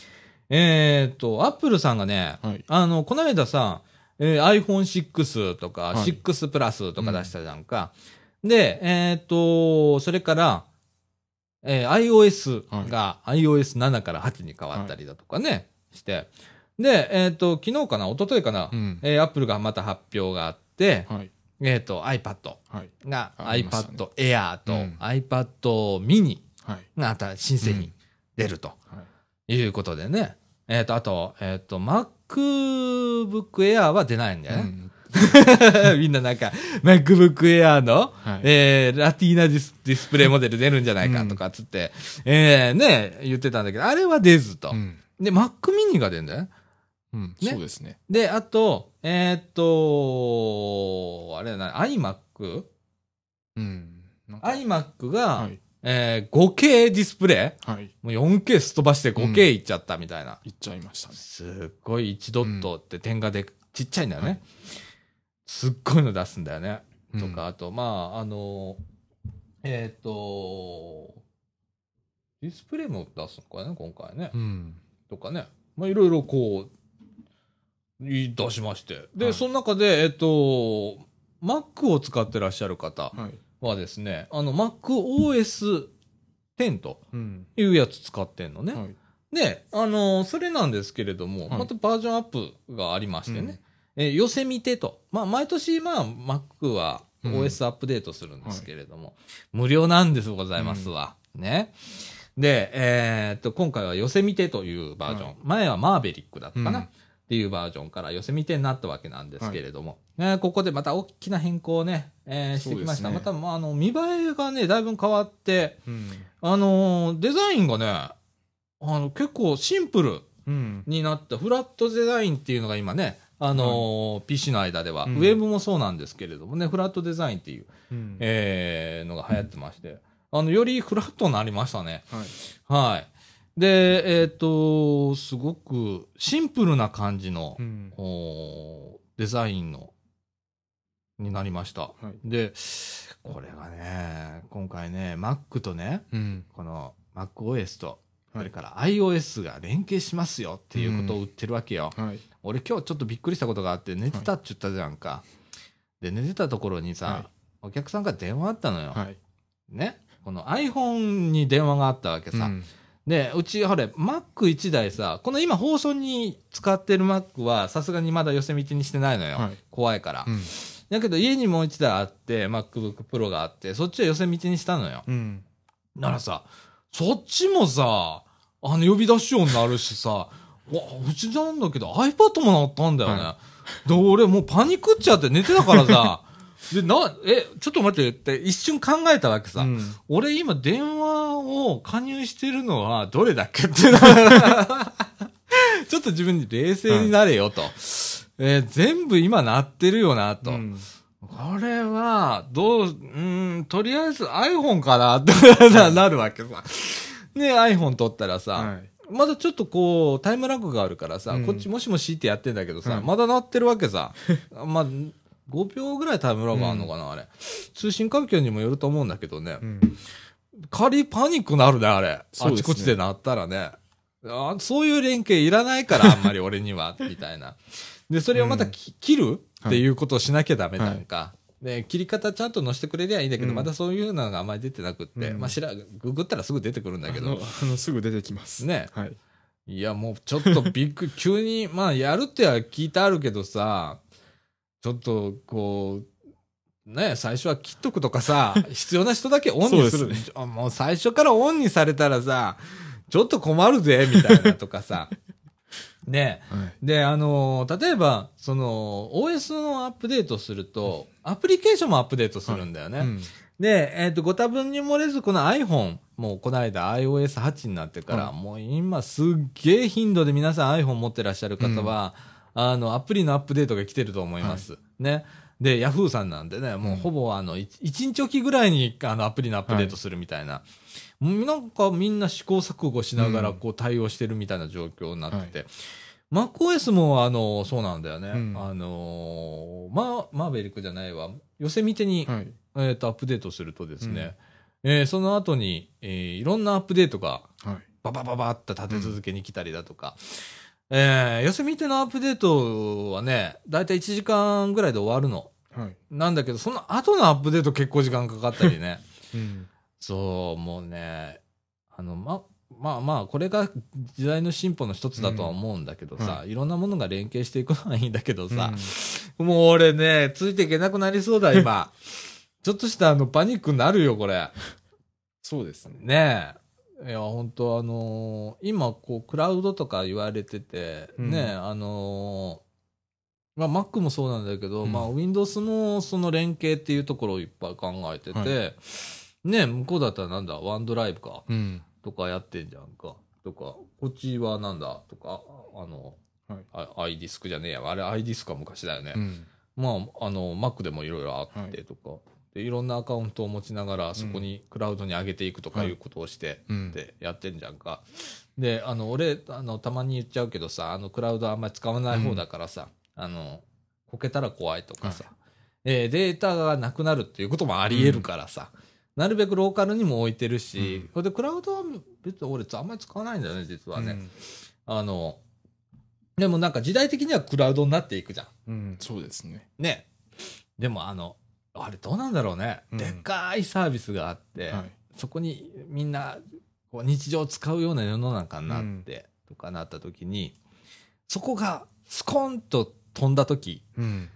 えっ、と、アップルさんがね、はいあの、この間さ、えー iPhone6 とか、はい6プラスとか出したじゃんか。で、えっ、と、それから、えー iOS が iOS7 から8に変わったりだとかね、して。で、えっ、と、昨日かな、一昨日かな、うん。えー、アップルがまた発表があって、はい。えっ、と、iPad はい。がありましたね iPad Air とうん iPad mini はい。が新新製品出るとはい。いうことでね。えっ、と、あと、えっ、と、MacBook Air は出ないんだよね。うん みんななんか、MacBook Air の、はい。えー、ラティーナディスディスプレイモデル出るんじゃないかとかつって、えー、ね、言ってたんだけど、あれは出ずと。うん。で、Mac mini が出るんだよね。うん。ねそうですね。で、あと、えーっと、あれだな、iMac?iMac うん。なんかが、はい。えー 5K ディスプレイ？はい。もう 4K すっ飛ばして 5K いっちゃったみたいな。行っちゃいましたね。すっごい1ドットって点がでちっちゃいんだよね。はいすっごいの出すんだよね。うんとか、あと、まあ、あの、えーっと、ディスプレイも出すのかね、今回ね。うん。とかね。まあ、いろいろこう、い出しまして。で、はいその中で、えっと、Mac を使ってらっしゃる方はい。はですね、あの、MacOS 10とうん。いうやつ使ってんのね。はい。で、あのそれなんですけれども、はいまたバージョンアップがありましてね、えー寄せ見てと。まあ、毎年、まあ、Mac はうん OS アップデートするんですけれども、無料なんですございますわ。ね。で、えーっと、今回は寄せ見てというバージョン。はい前はマーベリックだったかな、うんっていうバージョンから寄せ見てになったわけなんですけれども、えーここでまた大きな変更をね、えーしてきました。ねまた、まあ、あの、見栄えがね、だいぶ変わって、うん。あのーデザインがね、あの、結構シンプルうん。になったフラットデザインっていうのが今ね、あのー PC の間では、うんウェブもそうなんですけれどもね、フラットデザインっていう、うん。えーのが流行ってまして、あの、よりフラットになりましたね。はい。はい。で、えっ、と、すごくシンプルな感じのう、ん。デザインの、になりました。はい。で、これがね、今回ね、Mac とね、うん。この MacOS と、そはい。れから iOS が連携しますよっていうことを売ってるわけよ。はい。俺今日ちょっとびっくりしたことがあって、寝てたって言ったじゃんか。で、寝てたところにさ、はいお客さんから電話あったのよ。はい。ね？この iPhone に電話があったわけさ。うんで、うち、ほれ、Mac1 台さ、この今放送に使ってる Mac は、さすがにまだ寄せ道にしてないのよ。はい。怖いから。うん。だけど家にもう1台あって、MacBook Pro があって、そっちは寄せ道にしたのよ。うん。ならさ、そっちもさ、あの、呼び出しようになるしさ、わ、うちなんだけど iPad もなったんだよね。はで、俺もうパニックっちゃって寝てたからさ、で、な、え、ちょっと待ってって一瞬考えたわけさ。うん俺今電話を加入してるのはどれだっけってな ちょっと自分に冷静になれよと。えー全部今なってるよなと。うんこれは、どう、うーん、とりあえず iPhone かなって なるわけさ。で、iPhone 取ったらさ、はい。まだちょっとこう、タイムラグがあるからさ、うんこっちもしもしってやってんだけどさ、はいまだ鳴ってるわけさ。まあ、5秒ぐらいタイムラグあるのかな、あれ。通信環境にもよると思うんだけどね。うん仮パニックなるね、あれ。あちこちで鳴ったらね。あそういう連携いらないから、あんまり俺には、みたいな。で、それをまたき、切るっていうことをしなきゃダメなんか。で、切り方ちゃんと載せてくれりゃいいんだけど、うんまだそういうのがあんまり出てなくって、うんまあ、しら、ググったらすぐ出てくるんだけど あの、すぐ出てきます。ね。はい。いや、もうちょっとびっくり、急に、まあ、やるっては聞いてあるけどさ、ちょっと、こう、ね、最初は切っとくとかさ、必要な人だけオンにする。すあもう最初からオンにされたらさ、ちょっと困るぜ、みたいなとかさ。ねはい。で、あのー例えば、その、OS のアップデートすると、アプリケーションもアップデートするんだよね。うんで、えっ、と、ご多分に漏れず、この iPhone、もうこの間 iOS8 になってから、はもう今すっげえ頻度で皆さん iPhone 持ってらっしゃる方は、あの、アプリのアップデートが来てると思います。ね。で、Yahoo さんなんでね、もうほぼあの、1日おきぐらいにあのアプリのアップデートするみたいな。もうなんかみんな試行錯誤しながらうんこう対応してるみたいな状況になってて。MacOS もあの、そうなんだよね。うんあのーま、マーベリックじゃないわ。寄せ見てに、はい。えっ、と、アップデートするとですね、えーその後に、えーいろんなアップデートがはい。ババババって立て続けに来たりだとか、えー、寄せ見てのアップデートはね、だいたい1時間ぐらいで終わるの。はい。なんだけど、その後のアップデート結構時間かかったりね。うん。そう、もうね、あの、ま、まあまあ、これが時代の進歩の一つだとは思うんだけどさ、うんはいいろんなものが連携していくのはいいんだけどさ、もう俺ね、ついていけなくなりそうだ、今。ちょっとしたあの、パニックになるよ、これ。そうですね。ねえ。いや、本当あのー今、こう、クラウドとか言われてて、うんねえ、あのーまあ、Mac もそうなんだけど、うんまあ、Windows もその連携っていうところをいっぱい考えてて、はねえ、向こうだったらなんだ、ワンドライブか、うん。とかやってんじゃんか。とか、こっちはなんだ、とか、あの、はいあ iDisk じゃねえや、あれ iDisk は昔だよね。うん。まあ、あの、Mac でもいろいろあってとか、で、いろんなアカウントを持ちながら、そこにクラウドに上げていくとかいうことをして、うん。ってやってんじゃんか。で、あの、俺、あの、たまに言っちゃうけどさ、あの、クラウドあんまり使わない方だからさ、あの、こけたら怖いとかさ、えーデータがなくなるっていうこともあり得るからさ、なるべくローカルにも置いてるし、うんそれでクラウドは別に俺あんまり使わないんだよね、実はね。あの、でもなんか時代的にはクラウドになっていくじゃん。うん。うん。そうですね。ね。でもあの、あれどうなんだろうね。うんでっかいサービスがあって、はい。そこにみんなこう日常使うような世の中になって、とかなった時に、そこがスコンと飛んだ時、うん。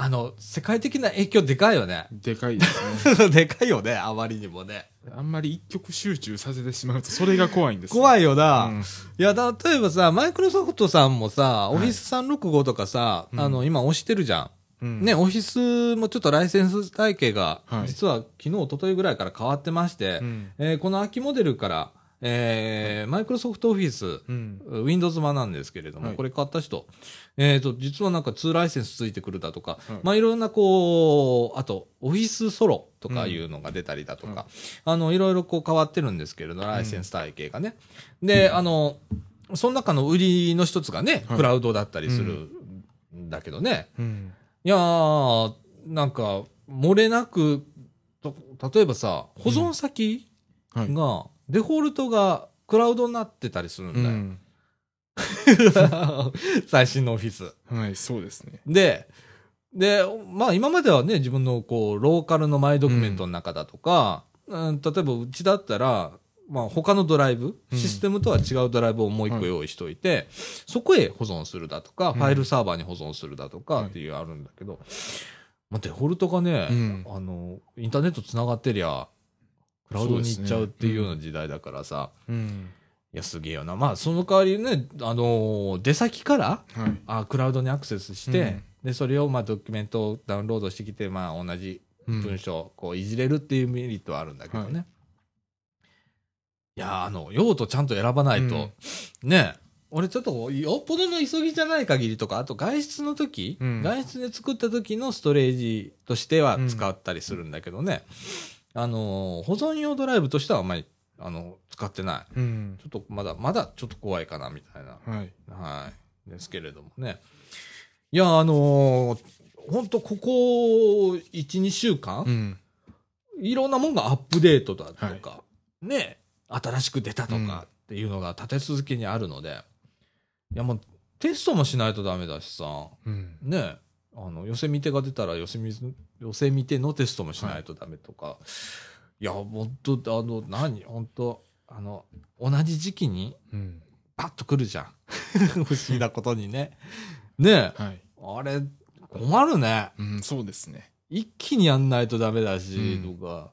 あの、世界的な影響でかいよね。でかいですね。でかいよね、あまりにもね。あんまり一極集中させてしまうと、それが怖いんです、怖いいよな。うんいや、例えばさ、マイクロソフトさんもさ、いオフィス365とかさ、うんあの、今押してるじゃん。うん。ね、オフィスもちょっとライセンス体系が、はい。実は昨日、一昨日ぐらいから変わってまして、うん。えーこの秋モデルから、えーマイクロソフトオフィス、うん。Windows 版なんですけれども、はい。これ買った人、えっ、と、実はなんか2ライセンスついてくるだとか、はい。まあいろんなこう、あと、オフィスソロとかいうのが出たりだとか、うん。はいあの、いろいろこう変わってるんですけれど、ライセンス体系がね。で、あの、その中の売りの一つがね、はい。クラウドだったりするんだけどね、うん。いやー、なんか、漏れなく、と例えばさ、保存先はい。が、デフォルトがクラウドになってたりするんだよ。うん。最新のオフィス。はい、そうですね。で、で、まあ今まではね、自分のこう、ローカルのマイドキュメントの中だとか、うん例えばうちだったら、まあ他のドライブ、うん。システムとは違うドライブをもう一個用意しておいて、そこへ保存するだとか、ん。ファイルサーバーに保存するだとかはい。っていうあるんだけど、まあデフォルトがね、うん。あの、インターネット繋がってりゃ、クラウドに行っちゃうっていうような時代だからさ、うん。いや、すげえよな。まあ、その代わりね、あのー出先から、はい。あクラウドにアクセスして、うん。で、それを、まあ、ドキュメントをダウンロードしてきて、まあ、同じうん。文章、こう、いじれるっていうメリットはあるんだけどね。、はいや、あの、用途ちゃんと選ばないと、ね、俺ちょっと、よっぽどの急ぎじゃない限りとか、あと外出の時、うん外出で作った時のストレージとしては使ったりするんだけどね、あのー、保存用ドライブとしてはあんまり、あの、使ってない。うん。ちょっとまだ、まだちょっと怖いかな、みたいな。はい。はい。ですけれどもね。いや、あのー、ほんとここ1、2週間、うん。いろんなもんがアップデートだとか、ね、新しく出たとかっていうのが立て続けにあるので、いやもうテストもしないとダメだしさ、うん。ね、あの、寄せ見てが出たら寄せ見、寄せ見てのテストもしないとダメとか、い、や、本当あの、何？本当あの、同じ時期にうん。パッと来るじゃん。不思議なことにね。ねえ、はい。あれ、困るね。うん、そうですね。一気にやんないとダメだし、うんとか。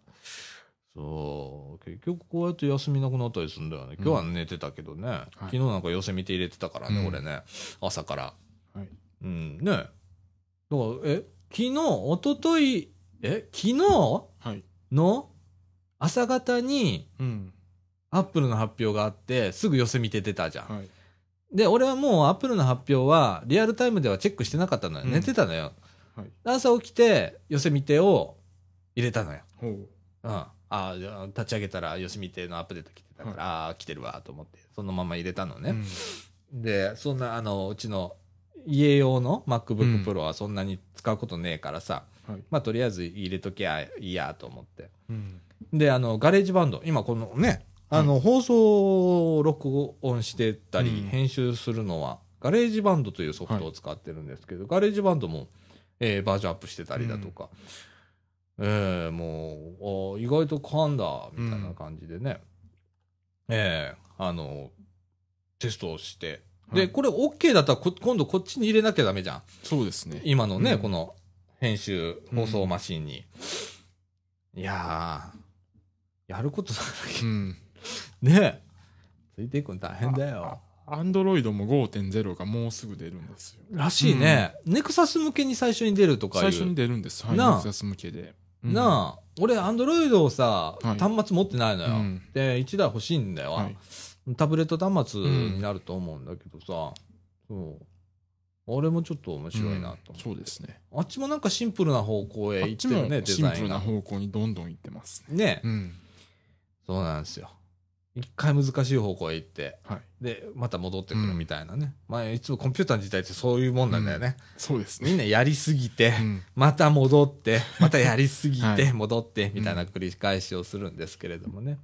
そう。結局こうやって休みなくなったりするんだよね。今日は寝てたけどね。昨日なんか寄せ見て入れてたからね、うん俺ね。朝から。はいうん、ね。だから、え、昨日、一昨日え、昨日？はい。の？朝方にうん。アップルの発表があって、すぐ寄せ見て出たじゃん。はい。で、俺はもうアップルの発表はリアルタイムではチェックしてなかったのよ。うん寝てたのよ。はい。朝起きて、寄せ見てを入れたのよ。ほう。うん。ああ、立ち上げたら、よしみてのアップデート来てたから、ああ、来てるわ、と思って、そのまま入れたのね。うんで、そんな、あの、うちの家用のうん MacBook Pro はそんなに使うことねえからさ、はい。まあ、とりあえず入れときゃいいや、と思って。うん。で、あの、 GarageBand、今このね、あの、放送を録音してたり、うん編集するのは、 GarageBand というソフトを使ってるんですけど、 GarageBand も、えーバージョンアップしてたりだとか、えーもう、あ意外と簡単だ、みたいな感じでね、えーあの、テストをして、で、はいこれ OK だったらこ今度こっちに入れなきゃダメじゃん。そうですね。今のね、うんこの編集、放送マシンに。いやー、やることだらけ。うん。ねついていくの大変だよ。アンドロイドも5.0がもうすぐ出るんですよ。らしいね。ネクサス向けに最初に出るとか。最初に出るんです。はい。ネクサス向けで。うんなあ、俺、アンドロイドをさ、はい端末持ってないのよ。うんで、1台欲しいんだよ、はい。タブレット端末になると思うんだけどさ、そう。あれもちょっと面白いなと、うんそうですね。あっちもなんかシンプルな方向へ行ってるね、デシンプルなザインが。方向にどんどん行ってますね。ね、うん。そうなんですよ。一回難しい方向へ行って、はい。で、また戻ってくるみたいなね。まあ、いつもコンピューターの時代ってそういうもんなんだよね。そうですね。みんなやりすぎて、うん。また戻って、またやりすぎて、はい戻って、みたいな繰り返しをするんですけれどもね。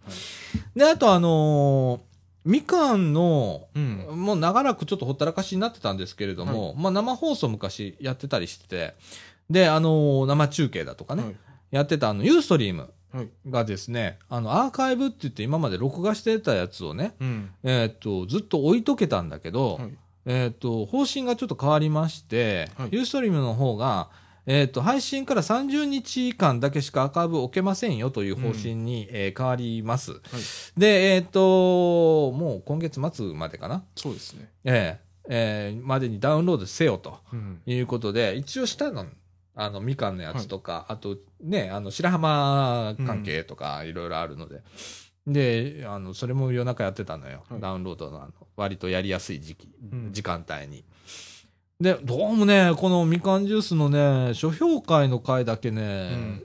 で、あとあのーみかんの、うん。もう長らくちょっとほったらかしになってたんですけれども、まあ生放送昔やってたりしてて、で、あのー生中継だとかね、はい。やってたあの、ユーストリームはい。がですね、あの、アーカイブって言って今まで録画してたやつをね、うん。えーっと、ずっと置いとけたんだけど、はい。えーっと、方針がちょっと変わりまして、はいユーストリームの方が、えーっと、配信から30日間だけしかアーカイブ置けませんよという方針に、えー変わります。はい。で、えーっと、もう今月末までかな？そうですね。えーえーまでにダウンロードせよとうん。いうことで、一応したの、あの、みかんのやつとか、あとね、あの、白浜関係とかいろいろあるので、で、あの、それも夜中やってたのよ。はいダウンロードのあの、割とやりやすい時期、うん時間帯に。で、どうもね、このみかんジュースのね、書評会の回だけね、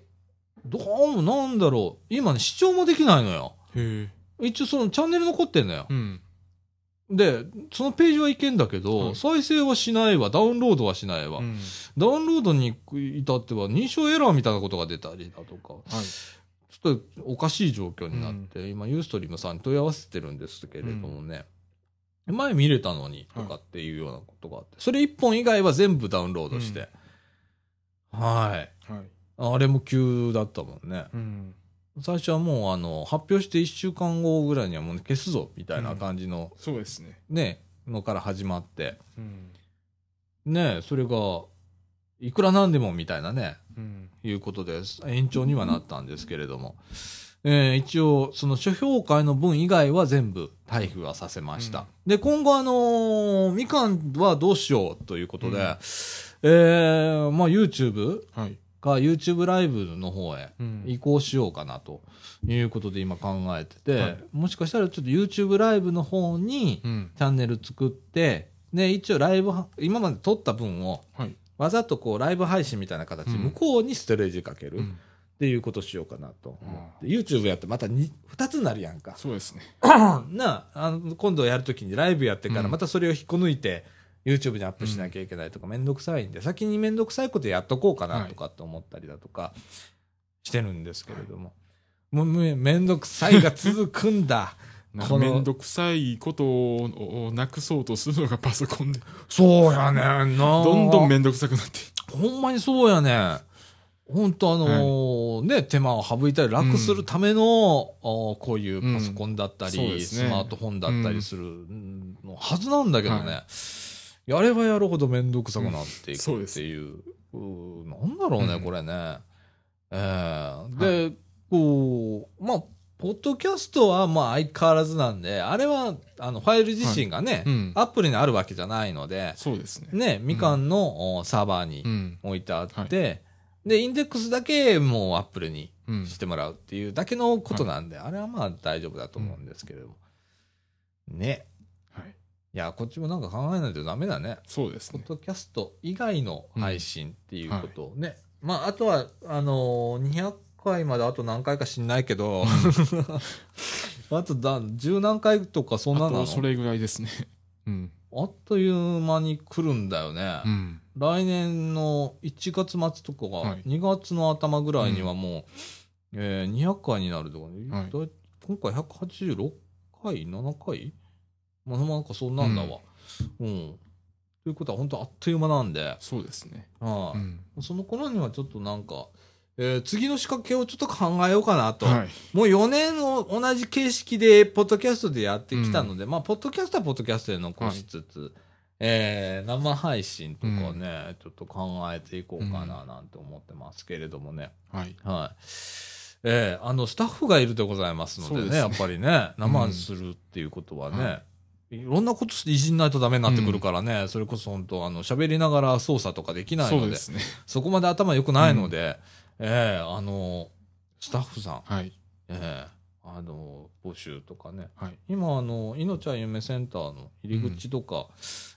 どうもなんだろう、今ね、視聴もできないのよ。へえ。一応そのチャンネル残ってんのよ。うん。で、そのページはいけんだけど、はい再生はしないわ、ダウンロードはしないわ。うん。ダウンロードに至っては認証エラーみたいなことが出たりだとか、はい。ちょっとおかしい状況になって、今、ユーストリームさんに問い合わせてるんですけれどもね、前見れたのにとかっていうようなことがあって、それ一本以外は全部ダウンロードして、はい。はい。あれも急だったもんね。うん。最初はもう、あの、発表して1週間後ぐらいにはもう消すぞ、みたいな感じの、そうですね。ね、のから始まって、うん。ね、それが、いくらなんでもみたいなね、うん。いうことです。延長にはなったんですけれども。えー一応、その書評会の分以外は全部退付はさせました。で、今後あのーみかんはどうしようということで、うんえーまあ YouTube はい。か YouTube ライブの方へうん移行しようかなということで今考えてて、はいもしかしたらちょっと YouTube ライブの方にうん。チャンネル作って、で、一応ライブは、今まで撮った分をはい。わざとこうライブ配信みたいな形向こうにストレージかける。うん。っていうことしようかなと思って、YouTube やってまた 2, 二つになるやんか。そうですね。なあ、あの、今度やるときにライブやってからうんまたそれを引っこ抜いて、YouTube にアップしなきゃいけないとかめんどくさいんで、先にめんどくさいことやっとこうかなとかって思ったりだとかしてるんですけれども。もうめめんどくさいが続くんだ。なんこのかめんどくさいことをなくそうとするのがパソコンで、そうやねんな。どんどんめんどくさくなって。ほんまにそうやね。本当あのーね、手間を省いたり楽するための、あーこういうパソコンだったり、うんねスマートフォンだったりするのはずなんだけどね、やればやるほどめんどくさくなっていくっていう、うーなんだろうね、うんこれね。ええで、こう、まあ、ポッドキャストはまあ相変わらずなんで、あれは、あの、ファイル自身がね、うんアップルにあるわけじゃないので、そうですね。ね、みかんのおサーバーにうん。置いてあって、はいで、インデックスだけもうアップルにうん。してもらうっていうだけのことなんで、あれはまあ大丈夫だと思うんですけれども。ね。はい。いや、こっちもなんか考えないとダメだね。そうですね。ポッドキャスト以外の配信っていうことをね。まあ、あとは、あのー200回まであと何回か知んないけど、あとだ、十何回とかそんなあの？とそれぐらいですね。うん。あっという間に来るんだよね。うん。来年の1月末とかが、はい2月の頭ぐらいにはもう、えー200回になるとか、はいだい今回186回 ?7 回？まあ、なんかそんなんだわ。うん。ということは本当あっという間なんで、そうですね。はいうん。その頃にはちょっとなんか、えー次の仕掛けをちょっと考えようかなと。はい。もう4年を同じ形式で、ポッドキャストでやってきたので、まあ、ポッドキャストはポッドキャストで残しつつ、えー生配信とかね、ちょっと考えていこうかななんて思ってますけれどもね。はい。はい。えーあの、スタッフがいるでございますのでね、ですねやっぱりね、生するっていうことはね、はいろんなことしていじんないとダメになってくるからね、それこそ本当あの、喋りながら操作とかできないので、そね。そこまで頭良くないので、ええあの、スタッフさん、はい。ええあの、募集とかね。はい。今、あの、いのちゃん夢センターの入り口とか、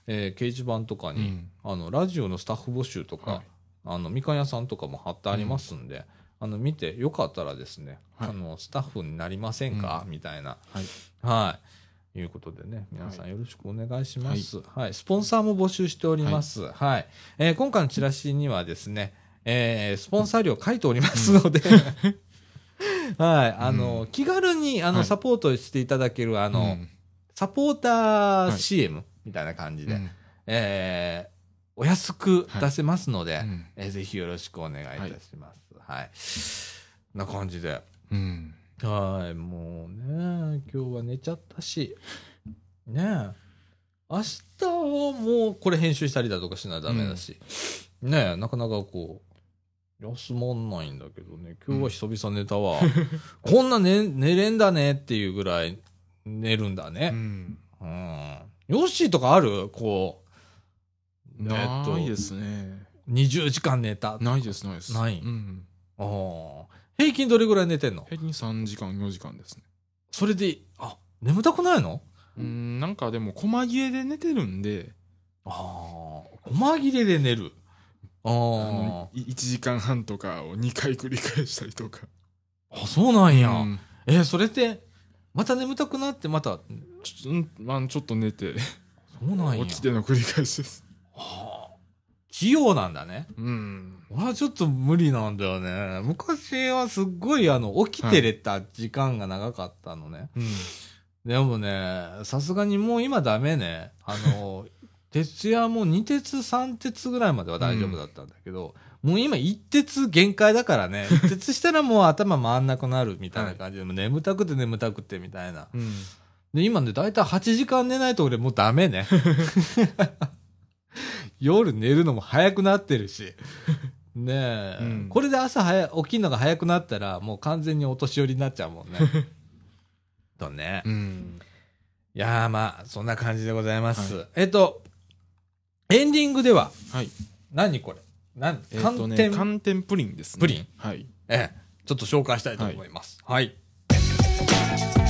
えー掲示板とかに、うん。あの、ラジオのスタッフ募集とか、はいあの、みかん屋さんとかも貼ってありますんで、あの、見て、よかったらですね、はいあの、スタッフになりませんか、みたいな。はい。はい。いうことでね、皆さんよろしくお願いします。はい。スポンサーも募集しております。はい。えー今回のチラシにはですね、えースポンサー料書いておりますので、はい。あの、気軽に、あの、はいサポートしていただける、あの、うんサポーターはい CM みたいな感じで、うんえーお安く出せますので、うんえーぜひよろしくお願いいたします。はい。な感じで。うん。はい、もうね、今日は寝ちゃったし、ねえ、明日はもうこれ編集したりだとかしないとダメだし、ねえ、なかなかこう、休まんないんだけどね、今日は久々寝たわ。こんな寝、寝れんだねっていうぐらい寝るんだうね。ん。うん。ヨッシーとかある？こう、ないですね。20時間寝た。ないです、ないです。ないうん。ああ平均どれぐらい寝てんの？平均3時間、4時間ですね。それで、あ、眠たくないの？うん、なんかでも、細切れで寝てるんで、ああ、細切れで寝る。あああの、い1時間半とかを2回繰り返したりとか。あ、そうなんや。うんえ、それって、また眠たくなって、また、ちょうんまあ、ちょっと寝て、そうなんや。起きての繰り返しです。はあ器用なんだね。うん。俺はちょっと無理なんだよね。昔はすっごい、あの、起きてれた時間が長かったのね。うん。でもね、さすがにもう今ダメね。あの、徹夜も2鉄3鉄ぐらいまでは大丈夫だったんだけど、もう今1鉄限界だからね。1鉄したらもう頭回んなくなるみたいな感じで、もう眠たくて眠たくてみたいな。うん。で、今ね、だいたい8時間寝ないと俺もうダメね。夜寝るのも早くなってるし。ねえ、うんこれで朝早起きるのが早くなったら、もう完全にお年寄りになっちゃうもんね。とね。うん。いやーまあ、そんな感じでございます。はえっと、エンディングでは、はい。何これ？何えっ、とね、寒天、寒天プリンですね。プリンはい。ええ、ちょっと紹介したいと思います。はい。はい、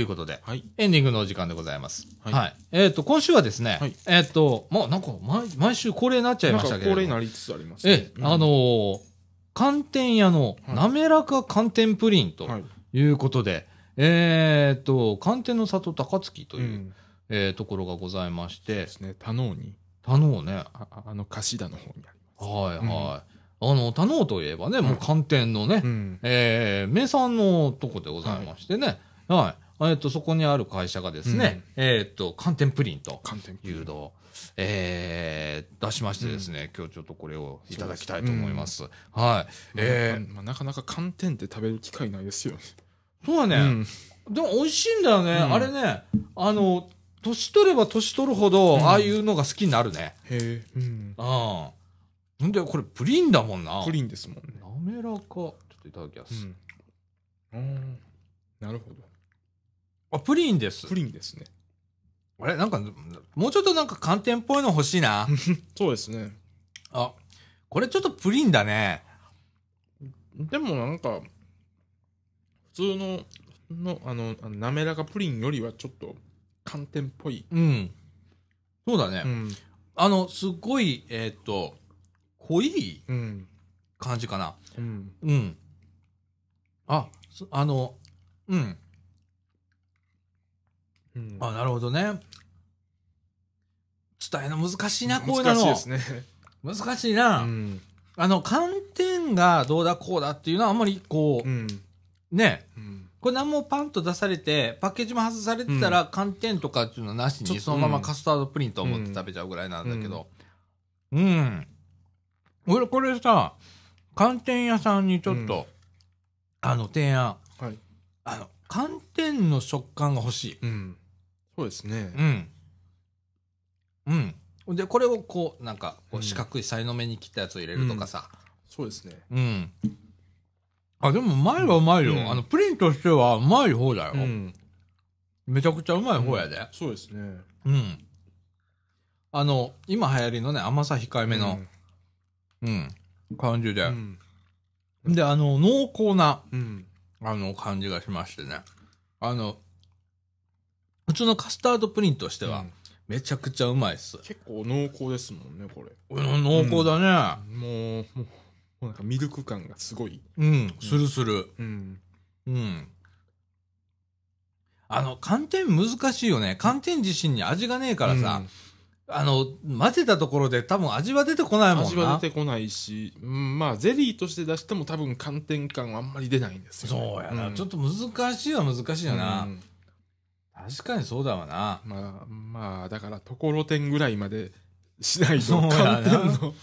いうことで、はい。エンディングのお時間でございます。はい。はいえっ、と、今週はですね、はいえっ、と、もうなんか毎、毎週恒例になっちゃいましたけれども。恒例になりつつあります、ええ、あのー寒天屋のはい滑らか寒天プリンとはい。いうことで、えーっと、寒天の里高槻という、うんえーところがございましてで、すね。田能に、田能ね、あああの、貸田の方にあります。はいはい。うんあの、田能といえばね、もう寒天のね、うん。えー名産のとこでございましてね、はい。えっ、と、そこにある会社がですね、えっ、と、寒天プリンと寒天いうのを、えー出しましてですね、今日ちょっとこれをいただきたいと思います。はい。えーまあまあなかなか寒天って食べる機会ないですよね。そうだね、うんでも美味しいんだよね。うんあれね、あの、年取れば年取るほど、うんああいうのが好きになるね。へえ。うん。うん。んで、これプリンだもんな。プリンですもんね。滑らか。ちょっといただきます。うん。なるほど。あ、プリンですプ。リンですね。あれ？なんか、もうちょっとなんか寒天っぽいの欲しいな。そうですね。あ、これちょっとプリンだね。でもなんか、普通の、の、あの、あの滑らかプリンよりはちょっと寒天っぽい。うん。そうだね。うん。あの、すっごい、えーっと、濃いうん。感じかな。うん。うん。あ、すあの、うん。うんあ、なるほどね。伝えるの難しいな、こういうの。難しいですね。難しいな。うん。あの、寒天がどうだこうだっていうのはあんまりこう、うん。ね。うん。これ何もパンと出されて、パッケージも外されてたら、寒天とかっていうのはなしに、ちょっとそのままカスタードプリンと思って食べちゃうぐらいなんだけど。うん。俺、これさ、寒天屋さんにちょっと、あの、提案。はい。あの、寒天の食感が欲しい。うん。そうですね。うん。うん。で、これをこう、なんか、四角いさいの目に切ったやつを入れるとかさ。そうですね。うん。あ、でもうまいはうまいよ。うんあの、プリンとしてはうまい方だよ。うん。めちゃくちゃうまい方やで。そうですね。うん。あの、今流行りのね、甘さ控えめの、うん、感じで、うん。で、あの、濃厚な、うん。あの、感じがしましてね。あの、普通のカスタードプリンとしては、うんめちゃくちゃうまいっす。結構濃厚ですもんね、これ。うん濃厚だね。もう、もう、もうなんかミルク感がすごい。うん、するする。うん。うん。あの、寒天難しいよね。寒天自身に味がねえからさ、あの、混ぜたところで多分味は出てこないもんな。味は出てこないし、うん、まあ、ゼリーとして出しても多分寒天感はあんまり出ないんですよ、ね。そうやな、んちょっと難しいは難しいよな。うん確かにそうだわな。まあ、まあ、だから、ところてんぐらいまでしないと、そうやな寒天の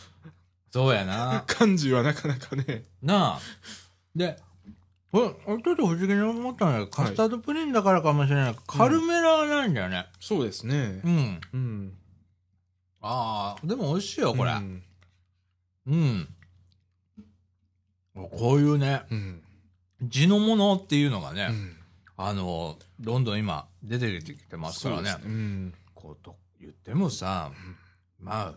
そうやな。感じはなかなかね。なあ。で、これ、俺ちょっと不思議に思ったのは、カスタードプリンだからかもしれない。カルメラはないんだよね？そうですねう。ん。うん。ああ、でも美味しいよ、これ。ううん。ん。こういうね、うん。地のものっていうのがね、うんあの、どんどん今出てきてますからね。そうですうん。こうと言ってもさ、まあ、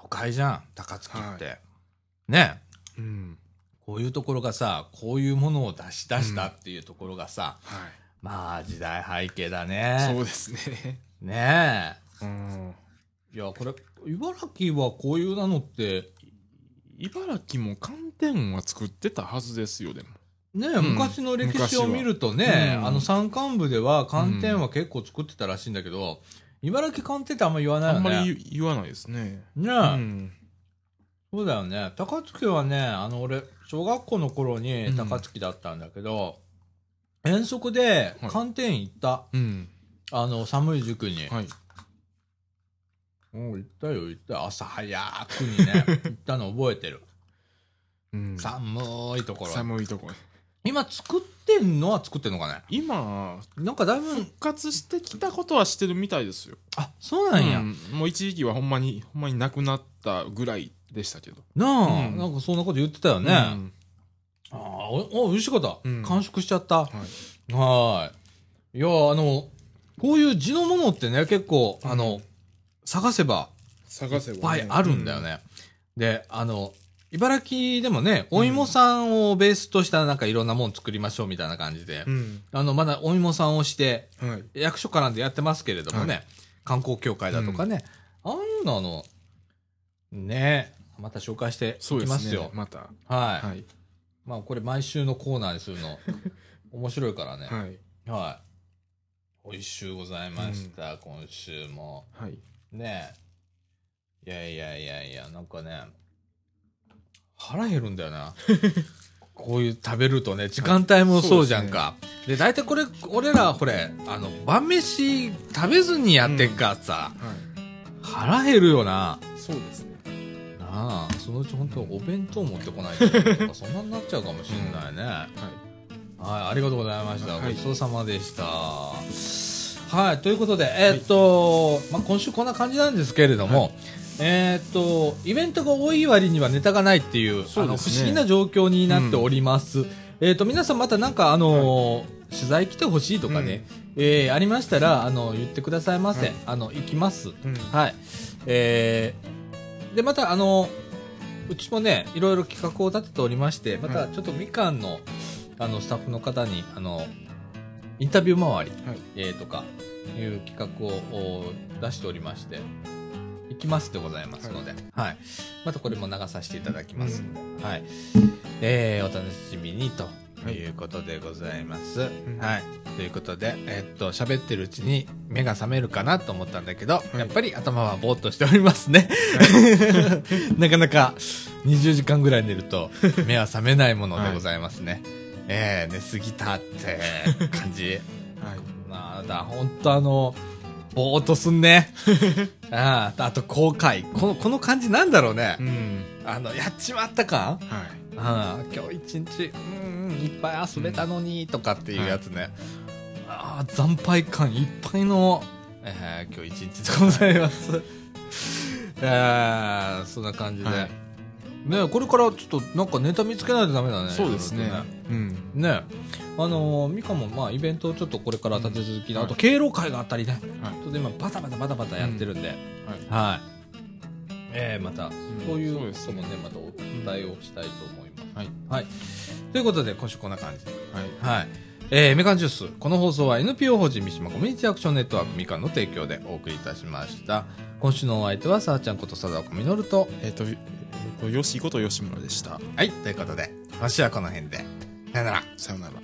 都会じゃん、高槻って。ね。うん。こういうところがさ、こういうものを出し出したっていうところがさ、はい。まあ時代背景だそね。うですね。ねうん。え。いや、これ、茨城はこういうなのって、茨城も寒天は作ってたはずですよ、でも。ねえ、うん昔の歴史を見るとね、うんあの山間部では寒天は結構作ってたらしいんだけど、茨城寒天ってあんま言わないよね。あんまり言言わないですね。ねえ、うん。そうだよね。高槻はね、あの、俺、小学校の頃にうん高槻だったんだけど、遠足ではい寒天行った。うん。あの、寒い塾に。はい。もう行ったよ、行ったよ。朝早くにね、行ったの覚えてる。うん寒いところ。寒いところ。今作ってんのは作ってんのかね？今、なんかだいぶ、復活してきたことはしてるみたいですよ。あ、そうなんや。うんもう一時期はほんまに、ほんまになくなったぐらいでしたけど。なあ、うんなんかそんなこと言ってたよね。うんああ、お、お、美味しかった。うん完食しちゃった。はい。はーい。いや、あの、こういう地のものってね、結構、あの、探せば探せば、いっぱいあるんだよ。ね。で、あの、茨城でもね、お芋さんをベースとしたなんかいろんなもん作りましょうみたいな感じで、うん。あの、まだお芋さんをして、はい。役所からでやってますけれどもね、は観光協会だとかね、ああいうのねまた紹介していそうですね。きますよ。また。はい。はい。まあこれ毎週のコーナーにするの、面白いからね。はい。はい。美味しゅうございました、今週も。はい。ねえ。いやいやいやいや、なんかね、腹減るんだよな。こういう食べるとね、時間帯もそうじゃんか。で大体これ、俺ら、これ、あの、晩飯食べずにやってっからさ、は腹減るよな。い。そうですね。なあ、そのうち本当お弁当持ってこないとそんなになっちゃうかもしれないね。ははい、ありがとうございました。はいごちそうさまでした。はい、ということで、えーっと、まあ、今週こんな感じなんですけれども、えーっと、イベントが多い割にはネタがないっていう、あの、不思議な状況になっております。えーっと、皆さんまたなんか、あのー取材来てほしいとかね、えーありましたら、あの、言ってくださいませ。はいあの、行きます。い。うん。はい。えー、で、また、あの、うちもね、いろいろ企画を立てておりまして、また、ちょっとみかんの、あの、スタッフの方に、あの、インタビュー周り、はいえーとか、いう企画をお出しておりまして、行きますでございますので、はい。またこれも流させていただきますので、はい。えー、お楽しみにということでございます。んはい。ということで、えーっと、喋ってるうちに目が覚めるかなと思ったんだけど、いやっぱり頭はぼーっとしておりますね。なかなか20時間ぐらい寝ると目は覚めないものでございますね。えー、寝すぎたって感じ。はい。なんだ、ほんとあの、ぼーっとすんね。ああ、あと後悔。この、この感じなんだろうねう。ん。あの、やっちまった感はい。ああ今日一日、うんうん、いっぱい遊べたのに、とかっていうやつね。ああ、惨敗感いっぱいの、えー今日一日でございます。えー、そんな感じで。はいねこれからちょっとなんかネタ見つけないとダメだね。そうですね。うん。ね。ねあのー、ミカもまあイベントをちょっとこれから立て続きで、うんあと敬老会があったりね。はいちょっと今バタバタバタバタやってるんで。はい。はい。えー、また、そういうこともね、またお伝えをしたいと思います。はい。はい。ということで、今週こんな感じで。はい。はい。えー、メカンジュース。この放送は NPO 法人三島コミュニティアクションネットワークみかんの提供でお送りいたしました。今週のお相手は、さあちゃんこと貞岡みのると。えっと、えっと、よしこと吉村でした。はい。ということで、今週はこの辺で。さよなら。さよなら。